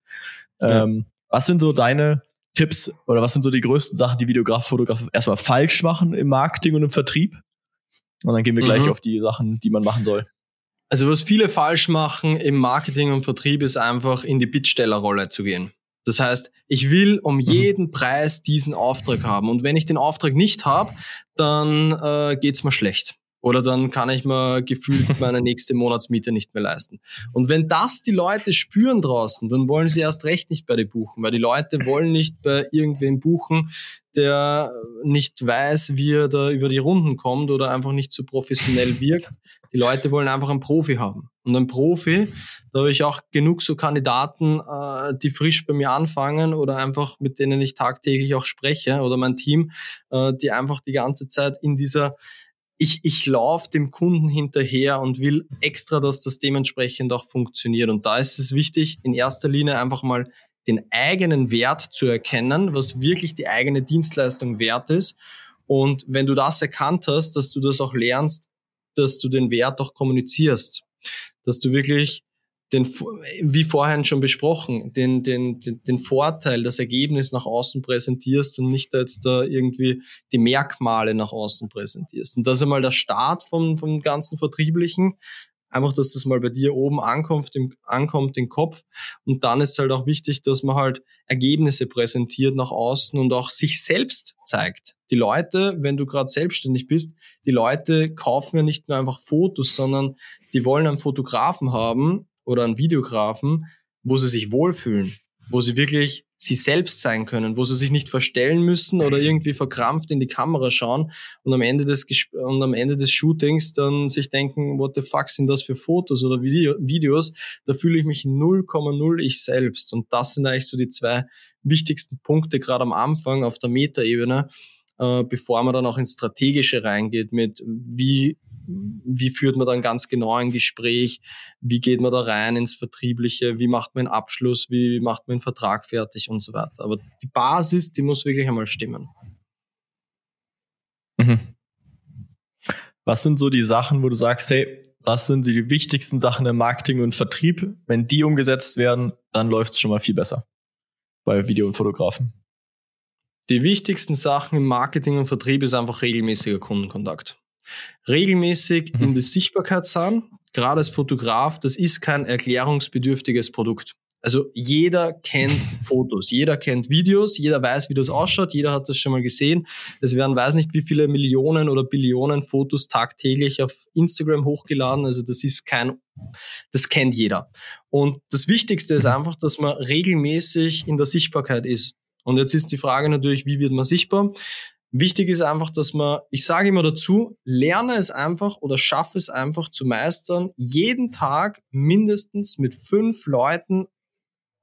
Ja. Ähm, was sind so deine Tipps oder was sind so die größten Sachen, die Videograf, Fotograf erstmal falsch machen im Marketing und im Vertrieb? Und dann gehen wir gleich mhm. auf die Sachen, die man machen soll. Also was viele falsch machen im Marketing und Vertrieb ist einfach in die Bittstellerrolle zu gehen. Das heißt, ich will um mhm. jeden Preis diesen Auftrag haben. Und wenn ich den Auftrag nicht habe, dann äh, geht's mir schlecht. Oder dann kann ich mir gefühlt meine nächste Monatsmiete nicht mehr leisten. Und wenn das die Leute spüren draußen, dann wollen sie erst recht nicht bei dir buchen, weil die Leute wollen nicht bei irgendwem buchen, der nicht weiß, wie er da über die Runden kommt oder einfach nicht so professionell wirkt. Die Leute wollen einfach einen Profi haben. Und ein Profi, da habe ich auch genug so Kandidaten, äh, die frisch bei mir anfangen oder einfach mit denen ich tagtäglich auch spreche oder mein Team, äh, die einfach die ganze Zeit in dieser ich, ich laufe dem Kunden hinterher und will extra, dass das dementsprechend auch funktioniert. Und da ist es wichtig, in erster Linie einfach mal den eigenen Wert zu erkennen, was wirklich die eigene Dienstleistung wert ist. Und wenn du das erkannt hast, dass du das auch lernst, dass du den Wert auch kommunizierst, dass du wirklich den, wie vorhin schon besprochen, den, den, den, den Vorteil, das Ergebnis nach außen präsentierst und nicht jetzt da irgendwie die Merkmale nach außen präsentierst. Und das ist einmal der Start vom, vom ganzen Vertrieblichen. Einfach, dass das mal bei dir oben ankommt, im, ankommt, im Kopf. Und dann ist halt auch wichtig, dass man halt Ergebnisse präsentiert nach außen und auch sich selbst zeigt. Die Leute, wenn du gerade selbstständig bist, die Leute kaufen ja nicht nur einfach Fotos, sondern die wollen einen Fotografen haben, oder einen Videografen, wo sie sich wohlfühlen, wo sie wirklich sie selbst sein können, wo sie sich nicht verstellen müssen oder irgendwie verkrampft in die Kamera schauen und am Ende des und am Ende des Shootings dann sich denken, what the fuck sind das für Fotos oder Video Videos? Da fühle ich mich 0,0 ich selbst und das sind eigentlich so die zwei wichtigsten Punkte gerade am Anfang auf der Metaebene, äh, bevor man dann auch ins Strategische reingeht mit wie wie führt man dann ganz genau ein Gespräch, wie geht man da rein ins Vertriebliche, wie macht man einen Abschluss, wie macht man einen Vertrag fertig und so weiter. Aber die Basis, die muss wirklich einmal stimmen. Mhm. Was sind so die Sachen, wo du sagst, hey, das sind die wichtigsten Sachen im Marketing und Vertrieb. Wenn die umgesetzt werden, dann läuft es schon mal viel besser bei Video- und Fotografen. Die wichtigsten Sachen im Marketing und Vertrieb ist einfach regelmäßiger Kundenkontakt regelmäßig mhm. in die Sichtbarkeit sein. Gerade als Fotograf, das ist kein erklärungsbedürftiges Produkt. Also jeder kennt Fotos, jeder kennt Videos, jeder weiß, wie das ausschaut, jeder hat das schon mal gesehen. Es werden weiß nicht wie viele Millionen oder Billionen Fotos tagtäglich auf Instagram hochgeladen. Also das ist kein, das kennt jeder. Und das Wichtigste ist mhm. einfach, dass man regelmäßig in der Sichtbarkeit ist. Und jetzt ist die Frage natürlich, wie wird man sichtbar? Wichtig ist einfach, dass man, ich sage immer dazu, lerne es einfach oder schaffe es einfach zu meistern, jeden Tag mindestens mit fünf Leuten,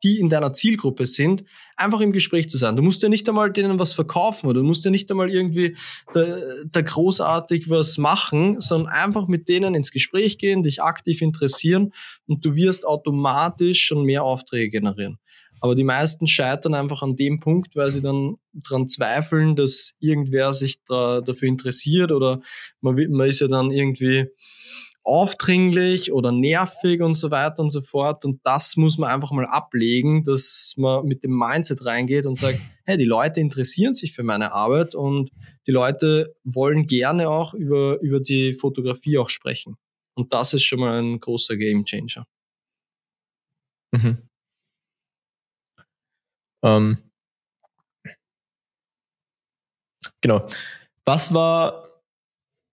die in deiner Zielgruppe sind, einfach im Gespräch zu sein. Du musst ja nicht einmal denen was verkaufen oder du musst ja nicht einmal irgendwie da, da großartig was machen, sondern einfach mit denen ins Gespräch gehen, dich aktiv interessieren und du wirst automatisch schon mehr Aufträge generieren. Aber die meisten scheitern einfach an dem Punkt, weil sie dann dran zweifeln, dass irgendwer sich da, dafür interessiert oder man, man ist ja dann irgendwie aufdringlich oder nervig und so weiter und so fort. Und das muss man einfach mal ablegen, dass man mit dem Mindset reingeht und sagt, hey, die Leute interessieren sich für meine Arbeit und die Leute wollen gerne auch über, über die Fotografie auch sprechen. Und das ist schon mal ein großer Gamechanger. Mhm. Ähm. Genau. Was war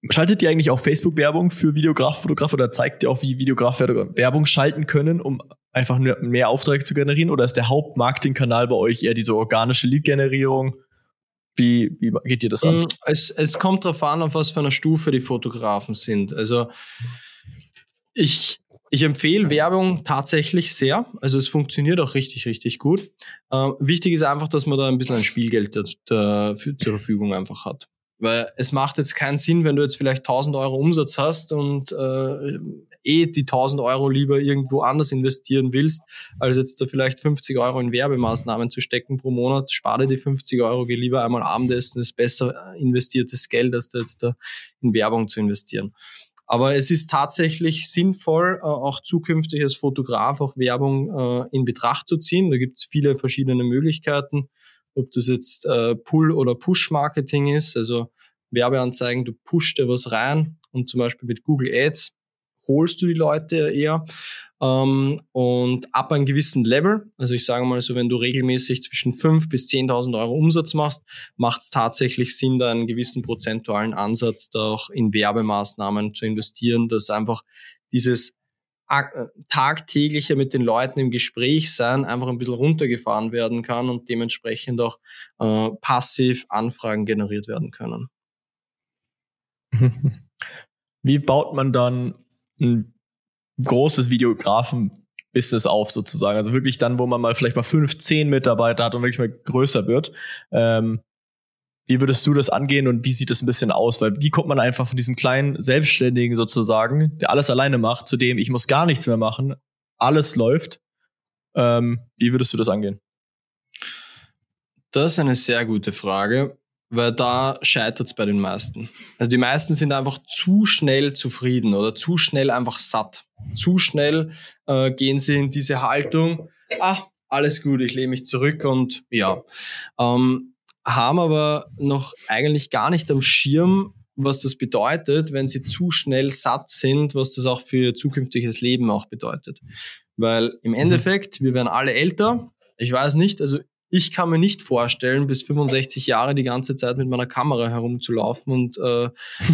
Schaltet ihr eigentlich auch Facebook-Werbung für Videograf, Fotograf oder zeigt ihr auch, wie Videograf Werbung schalten können, um einfach mehr Aufträge zu generieren? Oder ist der Hauptmarketingkanal bei euch eher diese organische Lead-Generierung? Wie, wie geht ihr das an? Mm, es, es kommt darauf an, auf was für einer Stufe die Fotografen sind. Also ich, ich empfehle Werbung tatsächlich sehr. Also es funktioniert auch richtig, richtig gut. Ähm, wichtig ist einfach, dass man da ein bisschen ein Spielgeld da, für, zur Verfügung einfach hat. Weil es macht jetzt keinen Sinn, wenn du jetzt vielleicht 1000 Euro Umsatz hast und äh, eh die 1000 Euro lieber irgendwo anders investieren willst, als jetzt da vielleicht 50 Euro in Werbemaßnahmen zu stecken pro Monat. Spare die 50 Euro, geh lieber einmal Abendessen, ist besser investiertes Geld, als da jetzt da in Werbung zu investieren. Aber es ist tatsächlich sinnvoll, äh, auch zukünftig als Fotograf auch Werbung äh, in Betracht zu ziehen. Da gibt es viele verschiedene Möglichkeiten ob das jetzt äh, Pull- oder Push-Marketing ist, also Werbeanzeigen, du pushst dir was rein und zum Beispiel mit Google Ads holst du die Leute eher ähm, und ab einem gewissen Level, also ich sage mal so, wenn du regelmäßig zwischen 5.000 bis 10.000 Euro Umsatz machst, macht es tatsächlich Sinn, da einen gewissen prozentualen Ansatz da auch in Werbemaßnahmen zu investieren, dass einfach dieses äh, tagtäglicher mit den Leuten im Gespräch sein einfach ein bisschen runtergefahren werden kann und dementsprechend auch äh, passiv Anfragen generiert werden können. Wie baut man dann ein großes Videografen-Business auf sozusagen? Also wirklich dann, wo man mal vielleicht mal fünf, zehn Mitarbeiter hat und wirklich mal größer wird. Ähm, wie würdest du das angehen und wie sieht es ein bisschen aus? Weil wie kommt man einfach von diesem kleinen Selbstständigen sozusagen, der alles alleine macht, zu dem ich muss gar nichts mehr machen, alles läuft. Ähm, wie würdest du das angehen? Das ist eine sehr gute Frage, weil da scheitert es bei den meisten. Also die meisten sind einfach zu schnell zufrieden oder zu schnell einfach satt. Zu schnell äh, gehen sie in diese Haltung, ah, alles gut, ich lehne mich zurück und ja. Ähm, haben aber noch eigentlich gar nicht am Schirm, was das bedeutet, wenn sie zu schnell satt sind, was das auch für ihr zukünftiges Leben auch bedeutet. Weil im mhm. Endeffekt, wir werden alle älter. Ich weiß nicht, also ich kann mir nicht vorstellen, bis 65 Jahre die ganze Zeit mit meiner Kamera herumzulaufen und äh,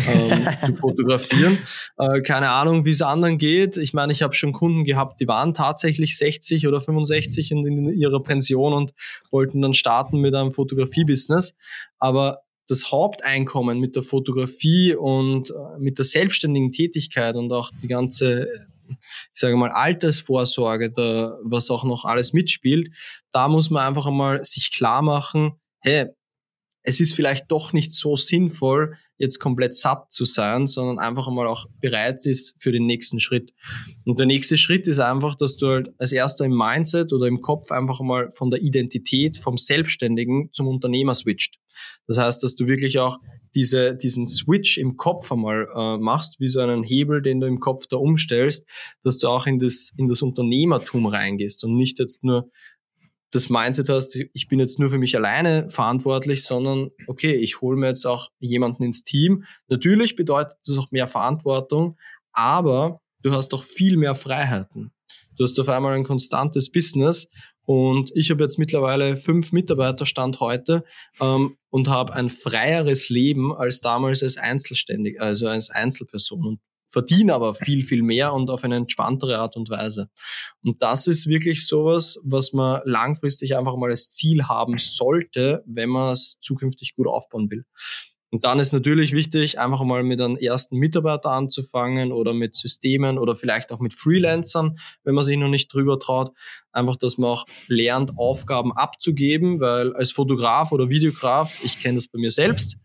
ähm, zu fotografieren. Äh, keine Ahnung, wie es anderen geht. Ich meine, ich habe schon Kunden gehabt, die waren tatsächlich 60 oder 65 in, in ihrer Pension und wollten dann starten mit einem Fotografie-Business. Aber das Haupteinkommen mit der Fotografie und äh, mit der selbstständigen Tätigkeit und auch die ganze ich sage mal, Altersvorsorge, da, was auch noch alles mitspielt, da muss man einfach einmal sich klar machen, hey, es ist vielleicht doch nicht so sinnvoll, jetzt komplett satt zu sein, sondern einfach einmal auch bereit ist für den nächsten Schritt. Und der nächste Schritt ist einfach, dass du halt als erster im Mindset oder im Kopf einfach einmal von der Identität vom Selbstständigen zum Unternehmer switcht. Das heißt, dass du wirklich auch diese, diesen Switch im Kopf einmal äh, machst, wie so einen Hebel, den du im Kopf da umstellst, dass du auch in das, in das Unternehmertum reingehst und nicht jetzt nur das Mindset hast, ich bin jetzt nur für mich alleine verantwortlich, sondern okay, ich hole mir jetzt auch jemanden ins Team. Natürlich bedeutet das auch mehr Verantwortung, aber du hast doch viel mehr Freiheiten. Du hast auf einmal ein konstantes Business und ich habe jetzt mittlerweile fünf Mitarbeiter Stand heute ähm, und habe ein freieres Leben als damals als Einzelständig, also als Einzelperson und verdiene aber viel, viel mehr und auf eine entspanntere Art und Weise. Und das ist wirklich sowas, was man langfristig einfach mal als Ziel haben sollte, wenn man es zukünftig gut aufbauen will. Und dann ist natürlich wichtig, einfach mal mit einem ersten Mitarbeiter anzufangen oder mit Systemen oder vielleicht auch mit Freelancern, wenn man sich noch nicht drüber traut. Einfach, dass man auch lernt, Aufgaben abzugeben, weil als Fotograf oder Videograf, ich kenne das bei mir selbst,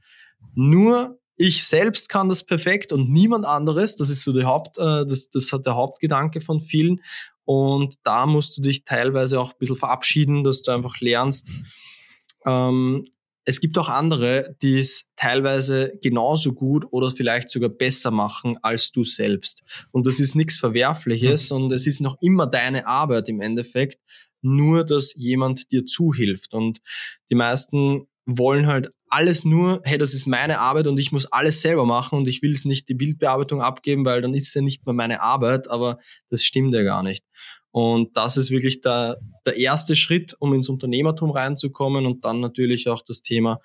nur ich selbst kann das perfekt und niemand anderes. Das ist so der Haupt, äh, das, das hat der Hauptgedanke von vielen. Und da musst du dich teilweise auch ein bisschen verabschieden, dass du einfach lernst, ähm, es gibt auch andere, die es teilweise genauso gut oder vielleicht sogar besser machen als du selbst. Und das ist nichts Verwerfliches mhm. und es ist noch immer deine Arbeit im Endeffekt, nur dass jemand dir zuhilft. Und die meisten wollen halt alles nur, hey, das ist meine Arbeit und ich muss alles selber machen und ich will es nicht die Bildbearbeitung abgeben, weil dann ist es ja nicht mehr meine Arbeit, aber das stimmt ja gar nicht. Und das ist wirklich der, der erste Schritt, um ins Unternehmertum reinzukommen und dann natürlich auch das Thema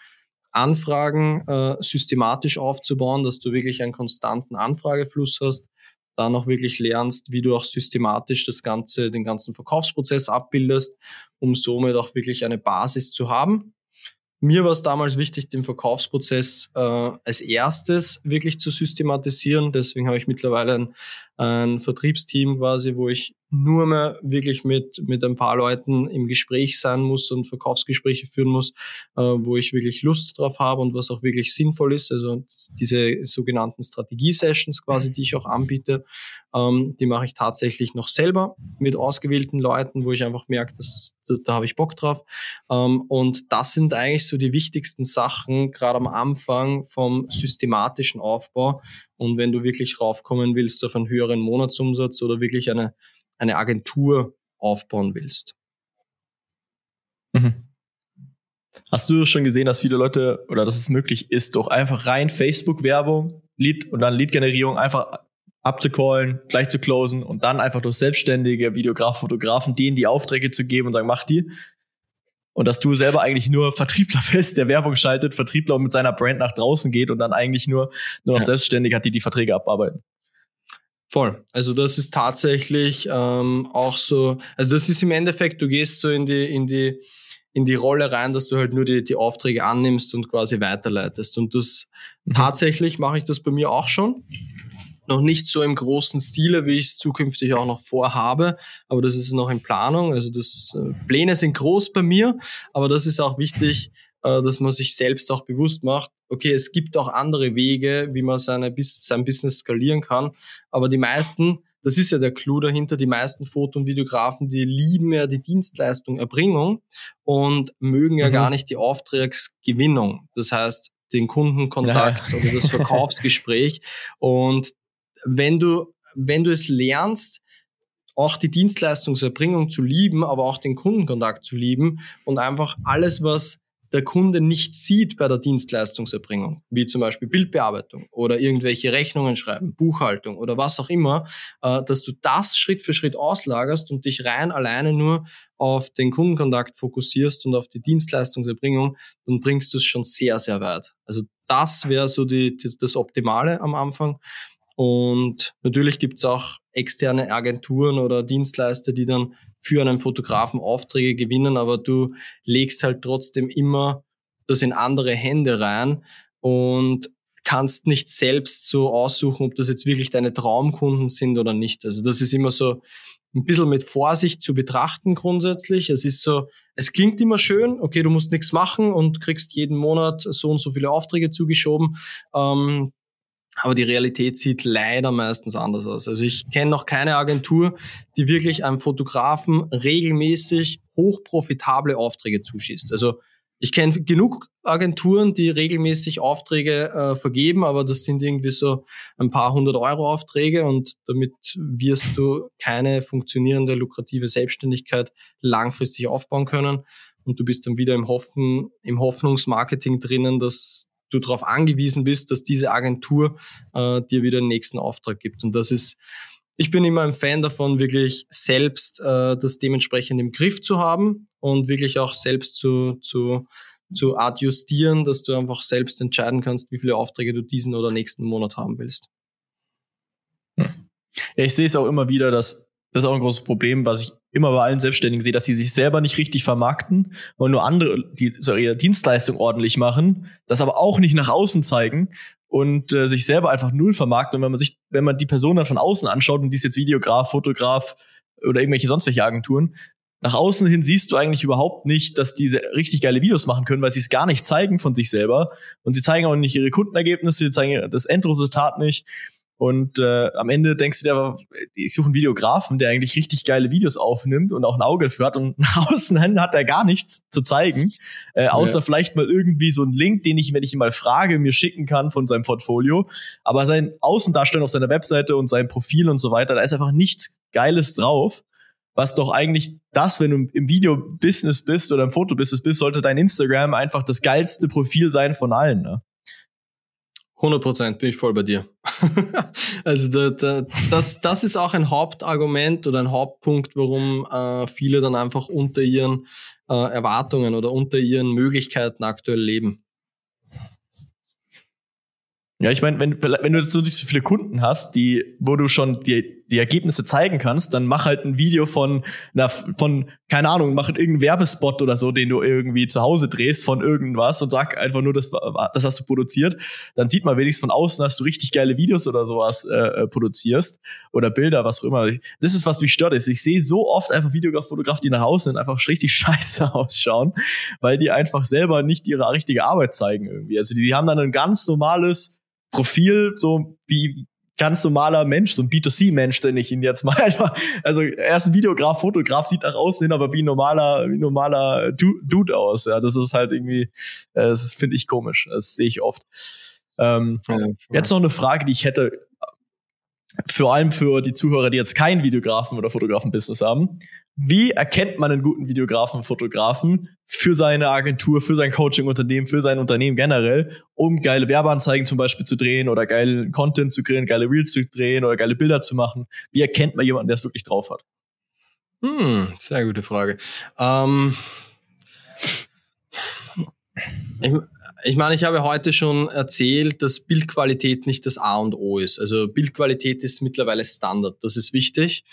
Anfragen äh, systematisch aufzubauen, dass du wirklich einen konstanten Anfragefluss hast, dann auch wirklich lernst, wie du auch systematisch das ganze, den ganzen Verkaufsprozess abbildest, um somit auch wirklich eine Basis zu haben. Mir war es damals wichtig, den Verkaufsprozess äh, als erstes wirklich zu systematisieren. Deswegen habe ich mittlerweile ein, ein Vertriebsteam quasi, wo ich nur mehr wirklich mit, mit ein paar Leuten im Gespräch sein muss und Verkaufsgespräche führen muss, äh, wo ich wirklich Lust drauf habe und was auch wirklich sinnvoll ist. Also diese sogenannten Strategie-Sessions quasi, die ich auch anbiete, ähm, die mache ich tatsächlich noch selber mit ausgewählten Leuten, wo ich einfach merke, dass, da, da habe ich Bock drauf. Ähm, und das sind eigentlich so die wichtigsten Sachen, gerade am Anfang vom systematischen Aufbau. Und wenn du wirklich raufkommen willst auf einen höheren Monatsumsatz oder wirklich eine eine Agentur aufbauen willst. Mhm. Hast du schon gesehen, dass viele Leute oder dass es möglich ist, doch einfach rein Facebook-Werbung, Lead und dann Lead-Generierung einfach abzucallen, gleich zu closen und dann einfach durch selbstständige Videograf, Fotografen denen die Aufträge zu geben und sagen, mach die. Und dass du selber eigentlich nur Vertriebler bist, der Werbung schaltet, Vertriebler und mit seiner Brand nach draußen geht und dann eigentlich nur, nur noch ja. selbstständig hat, die die Verträge abarbeiten. Voll. Also das ist tatsächlich ähm, auch so, also das ist im Endeffekt, du gehst so in die, in die, in die Rolle rein, dass du halt nur die, die Aufträge annimmst und quasi weiterleitest. Und das mhm. tatsächlich mache ich das bei mir auch schon. Noch nicht so im großen Stile, wie ich es zukünftig auch noch vorhabe, aber das ist noch in Planung. Also das äh, Pläne sind groß bei mir, aber das ist auch wichtig, dass man sich selbst auch bewusst macht, okay, es gibt auch andere Wege, wie man seine, sein Business skalieren kann. Aber die meisten, das ist ja der Clou dahinter, die meisten Foto- und Videografen, die lieben ja die Dienstleistung Erbringung und mögen ja mhm. gar nicht die Auftragsgewinnung. Das heißt, den Kundenkontakt ja. oder das Verkaufsgespräch. und wenn du, wenn du es lernst, auch die Dienstleistungserbringung zu lieben, aber auch den Kundenkontakt zu lieben und einfach alles, was der Kunde nicht sieht bei der Dienstleistungserbringung, wie zum Beispiel Bildbearbeitung oder irgendwelche Rechnungen schreiben, Buchhaltung oder was auch immer, äh, dass du das Schritt für Schritt auslagerst und dich rein alleine nur auf den Kundenkontakt fokussierst und auf die Dienstleistungserbringung, dann bringst du es schon sehr, sehr weit. Also das wäre so die, die, das Optimale am Anfang. Und natürlich gibt's auch externe Agenturen oder Dienstleister, die dann für einen Fotografen Aufträge gewinnen, aber du legst halt trotzdem immer das in andere Hände rein und kannst nicht selbst so aussuchen, ob das jetzt wirklich deine Traumkunden sind oder nicht. Also das ist immer so ein bisschen mit Vorsicht zu betrachten grundsätzlich. Es ist so, es klingt immer schön, okay, du musst nichts machen und kriegst jeden Monat so und so viele Aufträge zugeschoben. Ähm, aber die Realität sieht leider meistens anders aus. Also ich kenne noch keine Agentur, die wirklich einem Fotografen regelmäßig hochprofitable Aufträge zuschießt. Also ich kenne genug Agenturen, die regelmäßig Aufträge äh, vergeben, aber das sind irgendwie so ein paar hundert Euro Aufträge und damit wirst du keine funktionierende, lukrative Selbstständigkeit langfristig aufbauen können. Und du bist dann wieder im Hoffen, im Hoffnungsmarketing drinnen, dass du darauf angewiesen bist, dass diese Agentur äh, dir wieder den nächsten Auftrag gibt. Und das ist, ich bin immer ein Fan davon, wirklich selbst äh, das dementsprechend im Griff zu haben und wirklich auch selbst zu, zu, zu adjustieren, dass du einfach selbst entscheiden kannst, wie viele Aufträge du diesen oder nächsten Monat haben willst. Hm. Ja, ich sehe es auch immer wieder, dass das ist auch ein großes Problem, was ich immer bei allen Selbstständigen sehe, dass sie sich selber nicht richtig vermarkten und nur andere, die so ihre Dienstleistung ordentlich machen, das aber auch nicht nach außen zeigen und äh, sich selber einfach null vermarkten. Und wenn man sich, wenn man die Person dann von außen anschaut und die ist jetzt Videograf, Fotograf oder irgendwelche sonstige Agenturen, nach außen hin siehst du eigentlich überhaupt nicht, dass diese richtig geile Videos machen können, weil sie es gar nicht zeigen von sich selber. Und sie zeigen auch nicht ihre Kundenergebnisse, sie zeigen das Endresultat nicht. Und äh, am Ende denkst du dir, ich suche einen Videografen, der eigentlich richtig geile Videos aufnimmt und auch ein Auge dafür hat. Und nach außen hin hat er gar nichts zu zeigen, äh, außer ja. vielleicht mal irgendwie so ein Link, den ich, wenn ich ihn mal frage, mir schicken kann von seinem Portfolio. Aber sein Außendarstellung auf seiner Webseite und sein Profil und so weiter, da ist einfach nichts Geiles drauf, was doch eigentlich das, wenn du im Video-Business bist oder im Fotobusiness bist, sollte dein Instagram einfach das geilste Profil sein von allen. Ne? 100 Prozent bin ich voll bei dir. also da, da, das, das ist auch ein Hauptargument oder ein Hauptpunkt, warum äh, viele dann einfach unter ihren äh, Erwartungen oder unter ihren Möglichkeiten aktuell leben. Ja, ich meine, wenn, wenn du jetzt so nicht so viele Kunden hast, die, wo du schon die, die Ergebnisse zeigen kannst, dann mach halt ein Video von, na, von, keine Ahnung, mach irgendeinen Werbespot oder so, den du irgendwie zu Hause drehst von irgendwas und sag einfach nur, das, das hast du produziert. Dann sieht man wenigstens von außen, dass du richtig geile Videos oder sowas äh, äh produzierst oder Bilder, was auch immer. Das ist, was mich stört. Ist. Ich sehe so oft einfach Videograf, die nach außen einfach richtig scheiße ausschauen, weil die einfach selber nicht ihre richtige Arbeit zeigen irgendwie. Also die, die haben dann ein ganz normales Profil, so wie ganz normaler Mensch, so ein B2C-Mensch, den ich ihn jetzt mal einfach, also er ist ein Videograf, Fotograf, sieht nach außen hin, aber wie ein normaler, wie ein normaler Dude aus. Ja, das ist halt irgendwie, äh, das finde ich komisch. Das sehe ich oft. Ähm, ja, jetzt noch eine Frage, die ich hätte, vor allem für die Zuhörer, die jetzt kein Videografen oder Fotografen-Business haben. Wie erkennt man einen guten Videografen, Fotografen für seine Agentur, für sein Coaching-Unternehmen, für sein Unternehmen generell, um geile Werbeanzeigen zum Beispiel zu drehen oder geilen Content zu kreieren, geile Reels zu drehen oder geile Bilder zu machen? Wie erkennt man jemanden, der es wirklich drauf hat? Hm, sehr gute Frage. Ähm, ich, ich meine, ich habe heute schon erzählt, dass Bildqualität nicht das A und O ist. Also Bildqualität ist mittlerweile Standard. Das ist wichtig.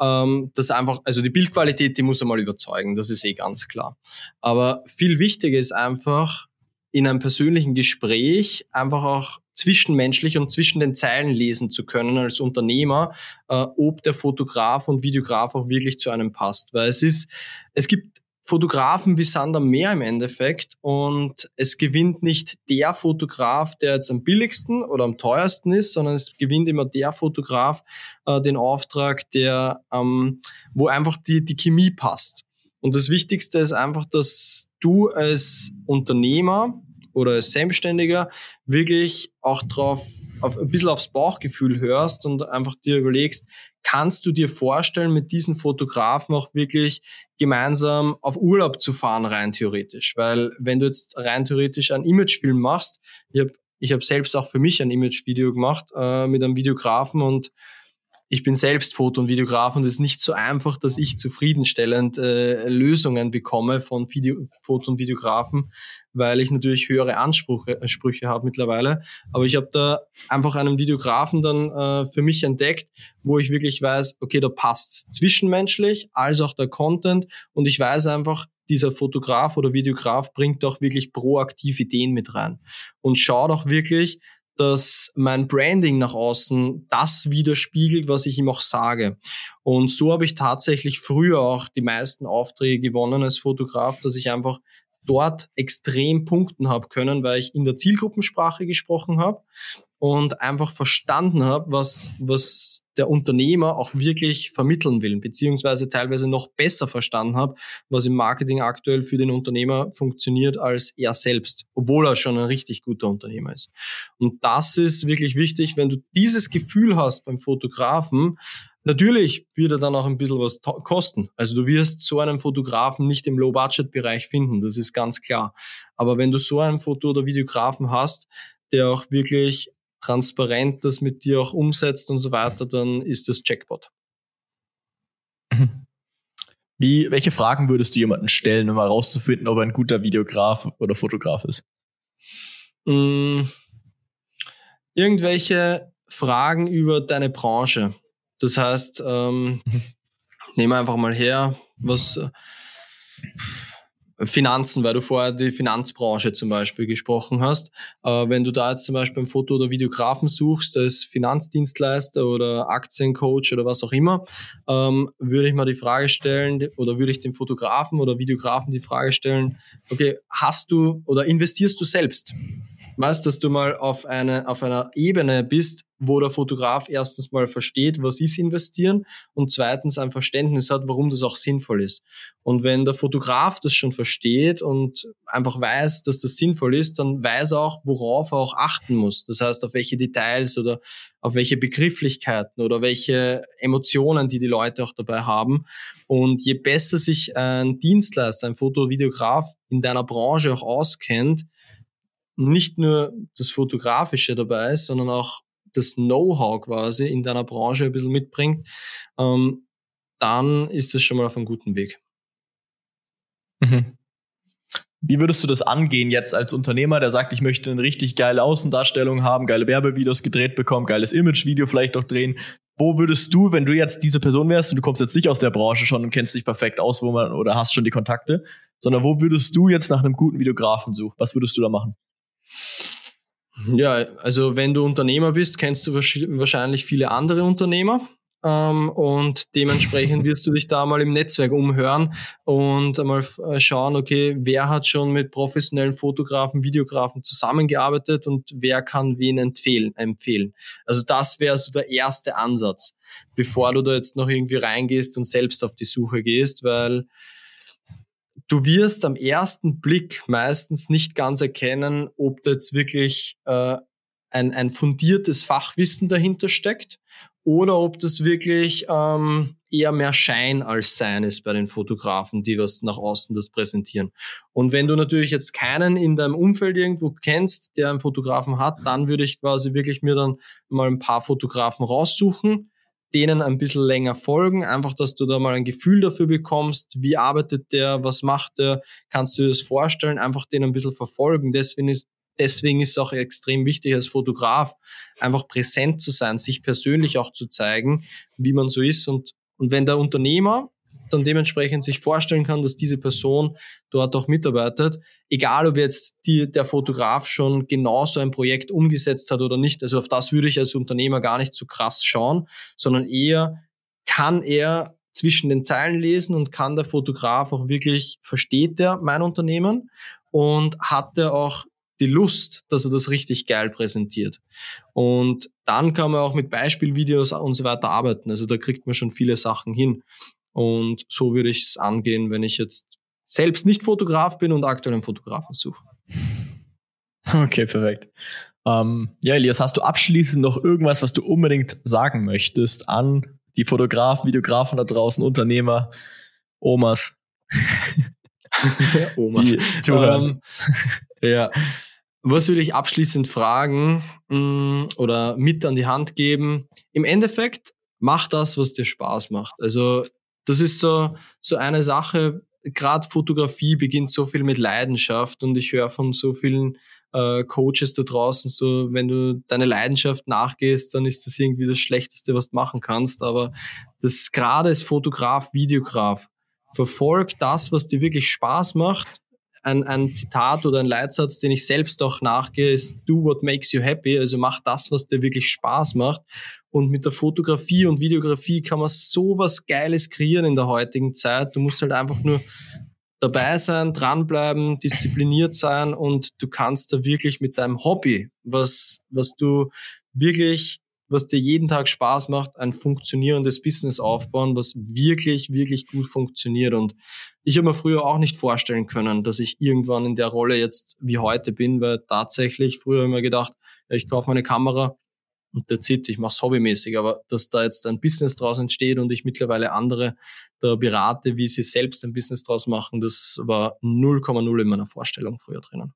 Ähm, das einfach, also die Bildqualität, die muss einmal überzeugen. Das ist eh ganz klar. Aber viel wichtiger ist einfach, in einem persönlichen Gespräch einfach auch zwischenmenschlich und zwischen den Zeilen lesen zu können als Unternehmer, äh, ob der Fotograf und Videograf auch wirklich zu einem passt. Weil es ist, es gibt Fotografen wie Sander mehr im Endeffekt und es gewinnt nicht der Fotograf, der jetzt am billigsten oder am teuersten ist, sondern es gewinnt immer der Fotograf äh, den Auftrag, der ähm, wo einfach die, die Chemie passt. Und das Wichtigste ist einfach, dass du als Unternehmer oder als Selbstständiger wirklich auch drauf, auf, ein bisschen aufs Bauchgefühl hörst und einfach dir überlegst, kannst du dir vorstellen, mit diesen Fotografen auch wirklich gemeinsam auf Urlaub zu fahren, rein theoretisch? Weil wenn du jetzt rein theoretisch einen Imagefilm machst, ich habe ich hab selbst auch für mich ein Imagevideo gemacht äh, mit einem Videografen und ich bin selbst Foto- und Videograf und es ist nicht so einfach, dass ich zufriedenstellend äh, Lösungen bekomme von Video Foto- und Videografen, weil ich natürlich höhere Ansprüche, Ansprüche habe mittlerweile. Aber ich habe da einfach einen Videografen dann äh, für mich entdeckt, wo ich wirklich weiß, okay, da passt zwischenmenschlich, als auch der Content. Und ich weiß einfach, dieser Fotograf oder Videograf bringt auch wirklich proaktiv Ideen mit rein. Und schaut auch wirklich, dass mein Branding nach außen das widerspiegelt, was ich ihm auch sage. Und so habe ich tatsächlich früher auch die meisten Aufträge gewonnen als Fotograf, dass ich einfach dort extrem punkten habe können, weil ich in der Zielgruppensprache gesprochen habe und einfach verstanden habe, was, was der Unternehmer auch wirklich vermitteln will, beziehungsweise teilweise noch besser verstanden habe, was im Marketing aktuell für den Unternehmer funktioniert als er selbst, obwohl er schon ein richtig guter Unternehmer ist. Und das ist wirklich wichtig, wenn du dieses Gefühl hast beim Fotografen, Natürlich wird er dann auch ein bisschen was kosten. Also du wirst so einen Fotografen nicht im Low-Budget-Bereich finden, das ist ganz klar. Aber wenn du so einen Foto- oder Videografen hast, der auch wirklich transparent das mit dir auch umsetzt und so weiter, dann ist das Jackpot. Mhm. Wie, welche Fragen würdest du jemanden stellen, um herauszufinden, ob er ein guter Videograf oder Fotograf ist? Mm, irgendwelche Fragen über deine Branche. Das heißt, ähm, mhm. nehmen wir einfach mal her, was Finanzen, weil du vorher die Finanzbranche zum Beispiel gesprochen hast. Äh, wenn du da jetzt zum Beispiel einen Foto- oder Videografen suchst, als Finanzdienstleister oder Aktiencoach oder was auch immer, ähm, würde ich mal die Frage stellen oder würde ich dem Fotografen oder Videografen die Frage stellen, okay, hast du oder investierst du selbst? Weißt, dass du mal auf, eine, auf einer Ebene bist, wo der Fotograf erstens mal versteht, was ist investieren und zweitens ein Verständnis hat, warum das auch sinnvoll ist. Und wenn der Fotograf das schon versteht und einfach weiß, dass das sinnvoll ist, dann weiß er auch, worauf er auch achten muss. Das heißt, auf welche Details oder auf welche Begrifflichkeiten oder welche Emotionen, die die Leute auch dabei haben. Und je besser sich ein Dienstleister, ein Fotovideograf in deiner Branche auch auskennt, nicht nur das Fotografische dabei ist, sondern auch das Know-how quasi in deiner Branche ein bisschen mitbringt, ähm, dann ist es schon mal auf einem guten Weg. Mhm. Wie würdest du das angehen jetzt als Unternehmer, der sagt, ich möchte eine richtig geile Außendarstellung haben, geile Werbevideos gedreht bekommen, geiles Imagevideo vielleicht auch drehen? Wo würdest du, wenn du jetzt diese Person wärst und du kommst jetzt nicht aus der Branche schon und kennst dich perfekt aus, wo man oder hast schon die Kontakte, sondern wo würdest du jetzt nach einem guten Videografen suchen? Was würdest du da machen? Ja, also wenn du Unternehmer bist, kennst du wahrscheinlich viele andere Unternehmer. Ähm, und dementsprechend wirst du dich da mal im Netzwerk umhören und einmal äh, schauen, okay, wer hat schon mit professionellen Fotografen, Videografen zusammengearbeitet und wer kann wen empfehlen. empfehlen. Also das wäre so der erste Ansatz, bevor du da jetzt noch irgendwie reingehst und selbst auf die Suche gehst, weil du wirst am ersten Blick meistens nicht ganz erkennen, ob da jetzt wirklich äh, ein, ein fundiertes Fachwissen dahinter steckt oder ob das wirklich ähm, eher mehr Schein als Sein ist bei den Fotografen, die was nach außen das präsentieren. Und wenn du natürlich jetzt keinen in deinem Umfeld irgendwo kennst, der einen Fotografen hat, dann würde ich quasi wirklich mir dann mal ein paar Fotografen raussuchen, denen ein bisschen länger folgen, einfach, dass du da mal ein Gefühl dafür bekommst, wie arbeitet der, was macht der, kannst du dir das vorstellen, einfach den ein bisschen verfolgen. Deswegen ist, deswegen ist es auch extrem wichtig als Fotograf, einfach präsent zu sein, sich persönlich auch zu zeigen, wie man so ist. Und und wenn der Unternehmer dann dementsprechend sich vorstellen kann, dass diese Person dort auch mitarbeitet, egal ob jetzt die, der Fotograf schon genauso ein Projekt umgesetzt hat oder nicht. Also auf das würde ich als Unternehmer gar nicht so krass schauen, sondern eher kann er zwischen den Zeilen lesen und kann der Fotograf auch wirklich, versteht er mein Unternehmen und hat er auch die Lust, dass er das richtig geil präsentiert. Und dann kann man auch mit Beispielvideos und so weiter arbeiten. Also da kriegt man schon viele Sachen hin. Und so würde ich es angehen, wenn ich jetzt selbst nicht Fotograf bin und aktuell einen Fotografen suche. Okay, perfekt. Ähm, ja, Elias, hast du abschließend noch irgendwas, was du unbedingt sagen möchtest an die Fotografen, Videografen da draußen, Unternehmer, Omas? Omas. Die zuhören. Ähm, ja. Was will ich abschließend fragen mh, mm, oder mit an die Hand geben? Im Endeffekt, mach das, was dir Spaß macht. Also das ist so, so eine Sache, gerade Fotografie beginnt so viel mit Leidenschaft und ich höre von so vielen äh, Coaches da draußen so, wenn du deine Leidenschaft nachgehst, dann ist das irgendwie das Schlechteste, was du machen kannst. Aber das gerade als Fotograf, Videograf, verfolg das, was dir wirklich Spaß macht. Ein, ein Zitat oder ein Leitsatz, den ich selbst auch nachgehe, ist Do what makes you happy. Also mach das, was dir wirklich Spaß macht. Und mit der Fotografie und Videografie kann man so was Geiles kreieren in der heutigen Zeit. Du musst halt einfach nur dabei sein, dranbleiben, diszipliniert sein und du kannst da wirklich mit deinem Hobby, was, was du wirklich, was dir jeden Tag Spaß macht, ein funktionierendes Business aufbauen, was wirklich, wirklich gut funktioniert. Und ich habe mir früher auch nicht vorstellen können, dass ich irgendwann in der Rolle jetzt wie heute bin, weil tatsächlich früher immer gedacht, ja, ich kaufe meine Kamera, und that's it, ich mache es hobbymäßig, aber dass da jetzt ein Business draus entsteht und ich mittlerweile andere da berate, wie sie selbst ein Business draus machen, das war 0,0 in meiner Vorstellung früher drinnen.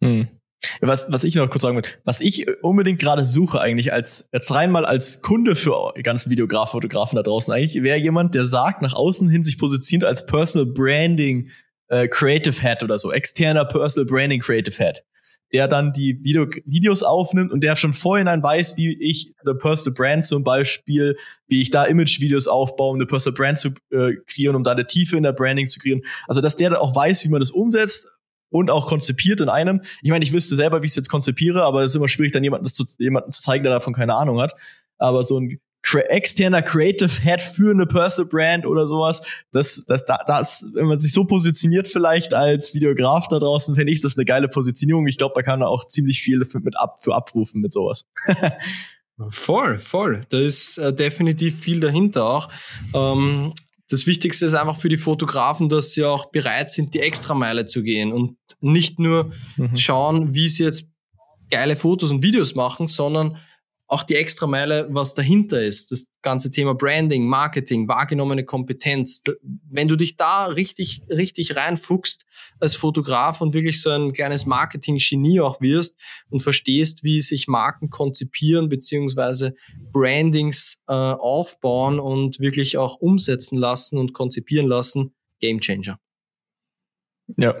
Hm. Was, was ich noch kurz sagen will, was ich unbedingt gerade suche eigentlich als, jetzt rein mal als Kunde für die ganzen Videografen, Fotografen da draußen eigentlich, wäre jemand, der sagt, nach außen hin sich positioniert als Personal Branding äh, Creative Head oder so, externer Personal Branding Creative Head der dann die Video Videos aufnimmt und der schon vorhinein weiß, wie ich eine Personal Brand zum Beispiel, wie ich da Image-Videos aufbaue, um eine Personal Brand zu äh, kreieren, um da eine Tiefe in der Branding zu kreieren. Also, dass der dann auch weiß, wie man das umsetzt und auch konzipiert in einem. Ich meine, ich wüsste selber, wie ich es jetzt konzipiere, aber es ist immer schwierig, dann jemanden, das zu, jemanden zu zeigen, der davon keine Ahnung hat. Aber so ein externer Creative Head für eine Personal Brand oder sowas. Das, das, das, wenn man sich so positioniert vielleicht als Videograf da draußen, finde ich das eine geile Positionierung. Ich glaube, da kann man auch ziemlich viel mit ab, für abrufen mit sowas. voll, voll. Da ist äh, definitiv viel dahinter auch. Ähm, das Wichtigste ist einfach für die Fotografen, dass sie auch bereit sind, die Extrameile zu gehen und nicht nur mhm. schauen, wie sie jetzt geile Fotos und Videos machen, sondern auch die extra Meile, was dahinter ist, das ganze Thema Branding, Marketing, wahrgenommene Kompetenz. Wenn du dich da richtig, richtig reinfuchst als Fotograf und wirklich so ein kleines Marketing-Genie auch wirst und verstehst, wie sich Marken konzipieren beziehungsweise Brandings äh, aufbauen und wirklich auch umsetzen lassen und konzipieren lassen, Game Changer. Ja,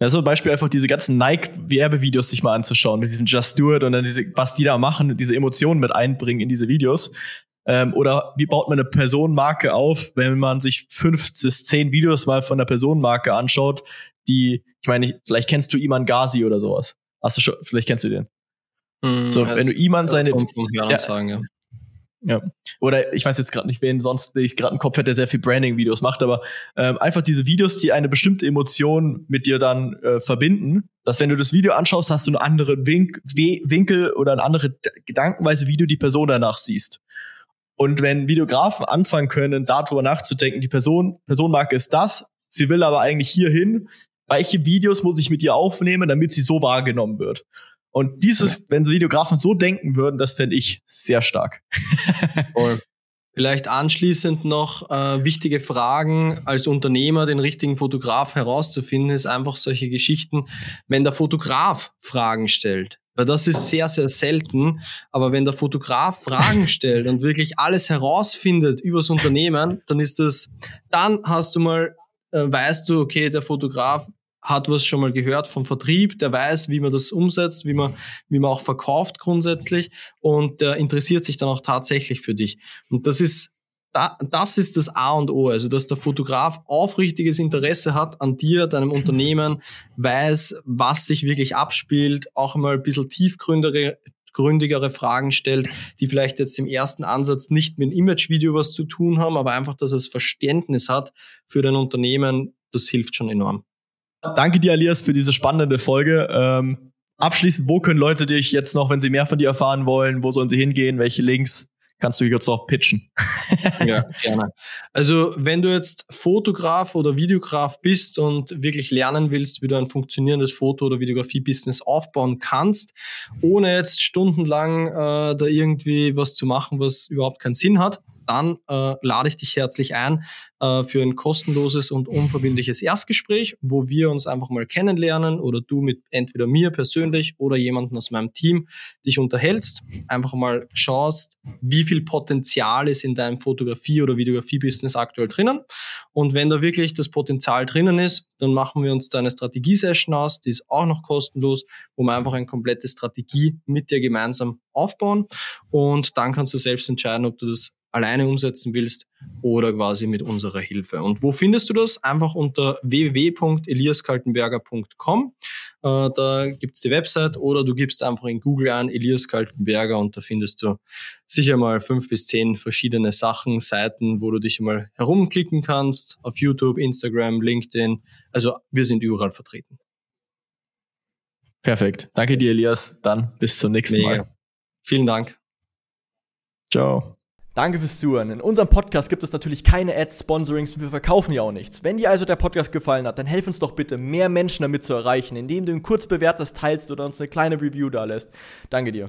ja, zum Beispiel einfach diese ganzen Nike-Werbevideos sich mal anzuschauen, mit diesem Just Do It und dann diese, was die da machen und diese Emotionen mit einbringen in diese Videos. Ähm, oder wie baut man eine Personenmarke auf, wenn man sich fünf bis zehn Videos mal von der Personenmarke anschaut, die, ich meine, vielleicht kennst du Iman Ghazi oder sowas. Hast du schon, vielleicht kennst du den. Mm, so, wenn du Iman seine. Vom, vom ja, sagen, ja. Ja. Oder ich weiß jetzt gerade nicht, wen sonst ich gerade im Kopf hätte, der sehr viel Branding-Videos macht, aber ähm, einfach diese Videos, die eine bestimmte Emotion mit dir dann äh, verbinden, dass wenn du das Video anschaust, hast du einen anderen Wink Winkel oder eine andere Gedankenweise, wie du die Person danach siehst. Und wenn Videografen anfangen können, darüber nachzudenken, die Person, Personenmarke ist das, sie will aber eigentlich hierhin, welche Videos muss ich mit ihr aufnehmen, damit sie so wahrgenommen wird? Und dieses, ja. wenn so Videografen so denken würden, das fände ich sehr stark. Voll. Vielleicht anschließend noch äh, wichtige Fragen als Unternehmer, den richtigen Fotograf herauszufinden, ist einfach solche Geschichten, wenn der Fotograf Fragen stellt. Weil das ist sehr, sehr selten. Aber wenn der Fotograf Fragen stellt und wirklich alles herausfindet übers Unternehmen, dann ist das, dann hast du mal, äh, weißt du, okay, der Fotograf hat was schon mal gehört vom Vertrieb, der weiß, wie man das umsetzt, wie man, wie man auch verkauft grundsätzlich und der interessiert sich dann auch tatsächlich für dich. Und das ist das ist das A und O, also dass der Fotograf aufrichtiges Interesse hat an dir, deinem Unternehmen, weiß, was sich wirklich abspielt, auch mal ein bisschen tiefgründigere, gründigere Fragen stellt, die vielleicht jetzt im ersten Ansatz nicht mit einem Image-Video was zu tun haben, aber einfach, dass es Verständnis hat für dein Unternehmen, das hilft schon enorm. Danke dir, Alias, für diese spannende Folge. Ähm, abschließend, wo können Leute dich jetzt noch, wenn sie mehr von dir erfahren wollen, wo sollen sie hingehen, welche Links? Kannst du jetzt noch pitchen? ja, gerne. Also, wenn du jetzt Fotograf oder Videograf bist und wirklich lernen willst, wie du ein funktionierendes Foto- oder Videografie-Business aufbauen kannst, ohne jetzt stundenlang äh, da irgendwie was zu machen, was überhaupt keinen Sinn hat, dann äh, lade ich dich herzlich ein äh, für ein kostenloses und unverbindliches Erstgespräch, wo wir uns einfach mal kennenlernen oder du mit entweder mir persönlich oder jemanden aus meinem Team dich unterhältst, einfach mal schaust, wie viel Potenzial ist in deinem Fotografie- oder Videografie-Business aktuell drinnen. Und wenn da wirklich das Potenzial drinnen ist, dann machen wir uns da eine Strategie-Session aus, die ist auch noch kostenlos, wo wir einfach eine komplette Strategie mit dir gemeinsam aufbauen. Und dann kannst du selbst entscheiden, ob du das alleine umsetzen willst oder quasi mit unserer Hilfe. Und wo findest du das? Einfach unter www.eliaskaltenberger.com. Äh, da gibt's die Website oder du gibst einfach in Google an Elias Kaltenberger und da findest du sicher mal fünf bis zehn verschiedene Sachen, Seiten, wo du dich mal herumklicken kannst. Auf YouTube, Instagram, LinkedIn. Also wir sind überall vertreten. Perfekt. Danke dir, Elias. Dann bis zum nächsten Mega. Mal. Vielen Dank. Ciao. Danke fürs Zuhören. In unserem Podcast gibt es natürlich keine Ads, Sponsorings und wir verkaufen ja auch nichts. Wenn dir also der Podcast gefallen hat, dann helf uns doch bitte, mehr Menschen damit zu erreichen, indem du ihn kurz bewertest, teilst oder uns eine kleine Review da lässt. Danke dir.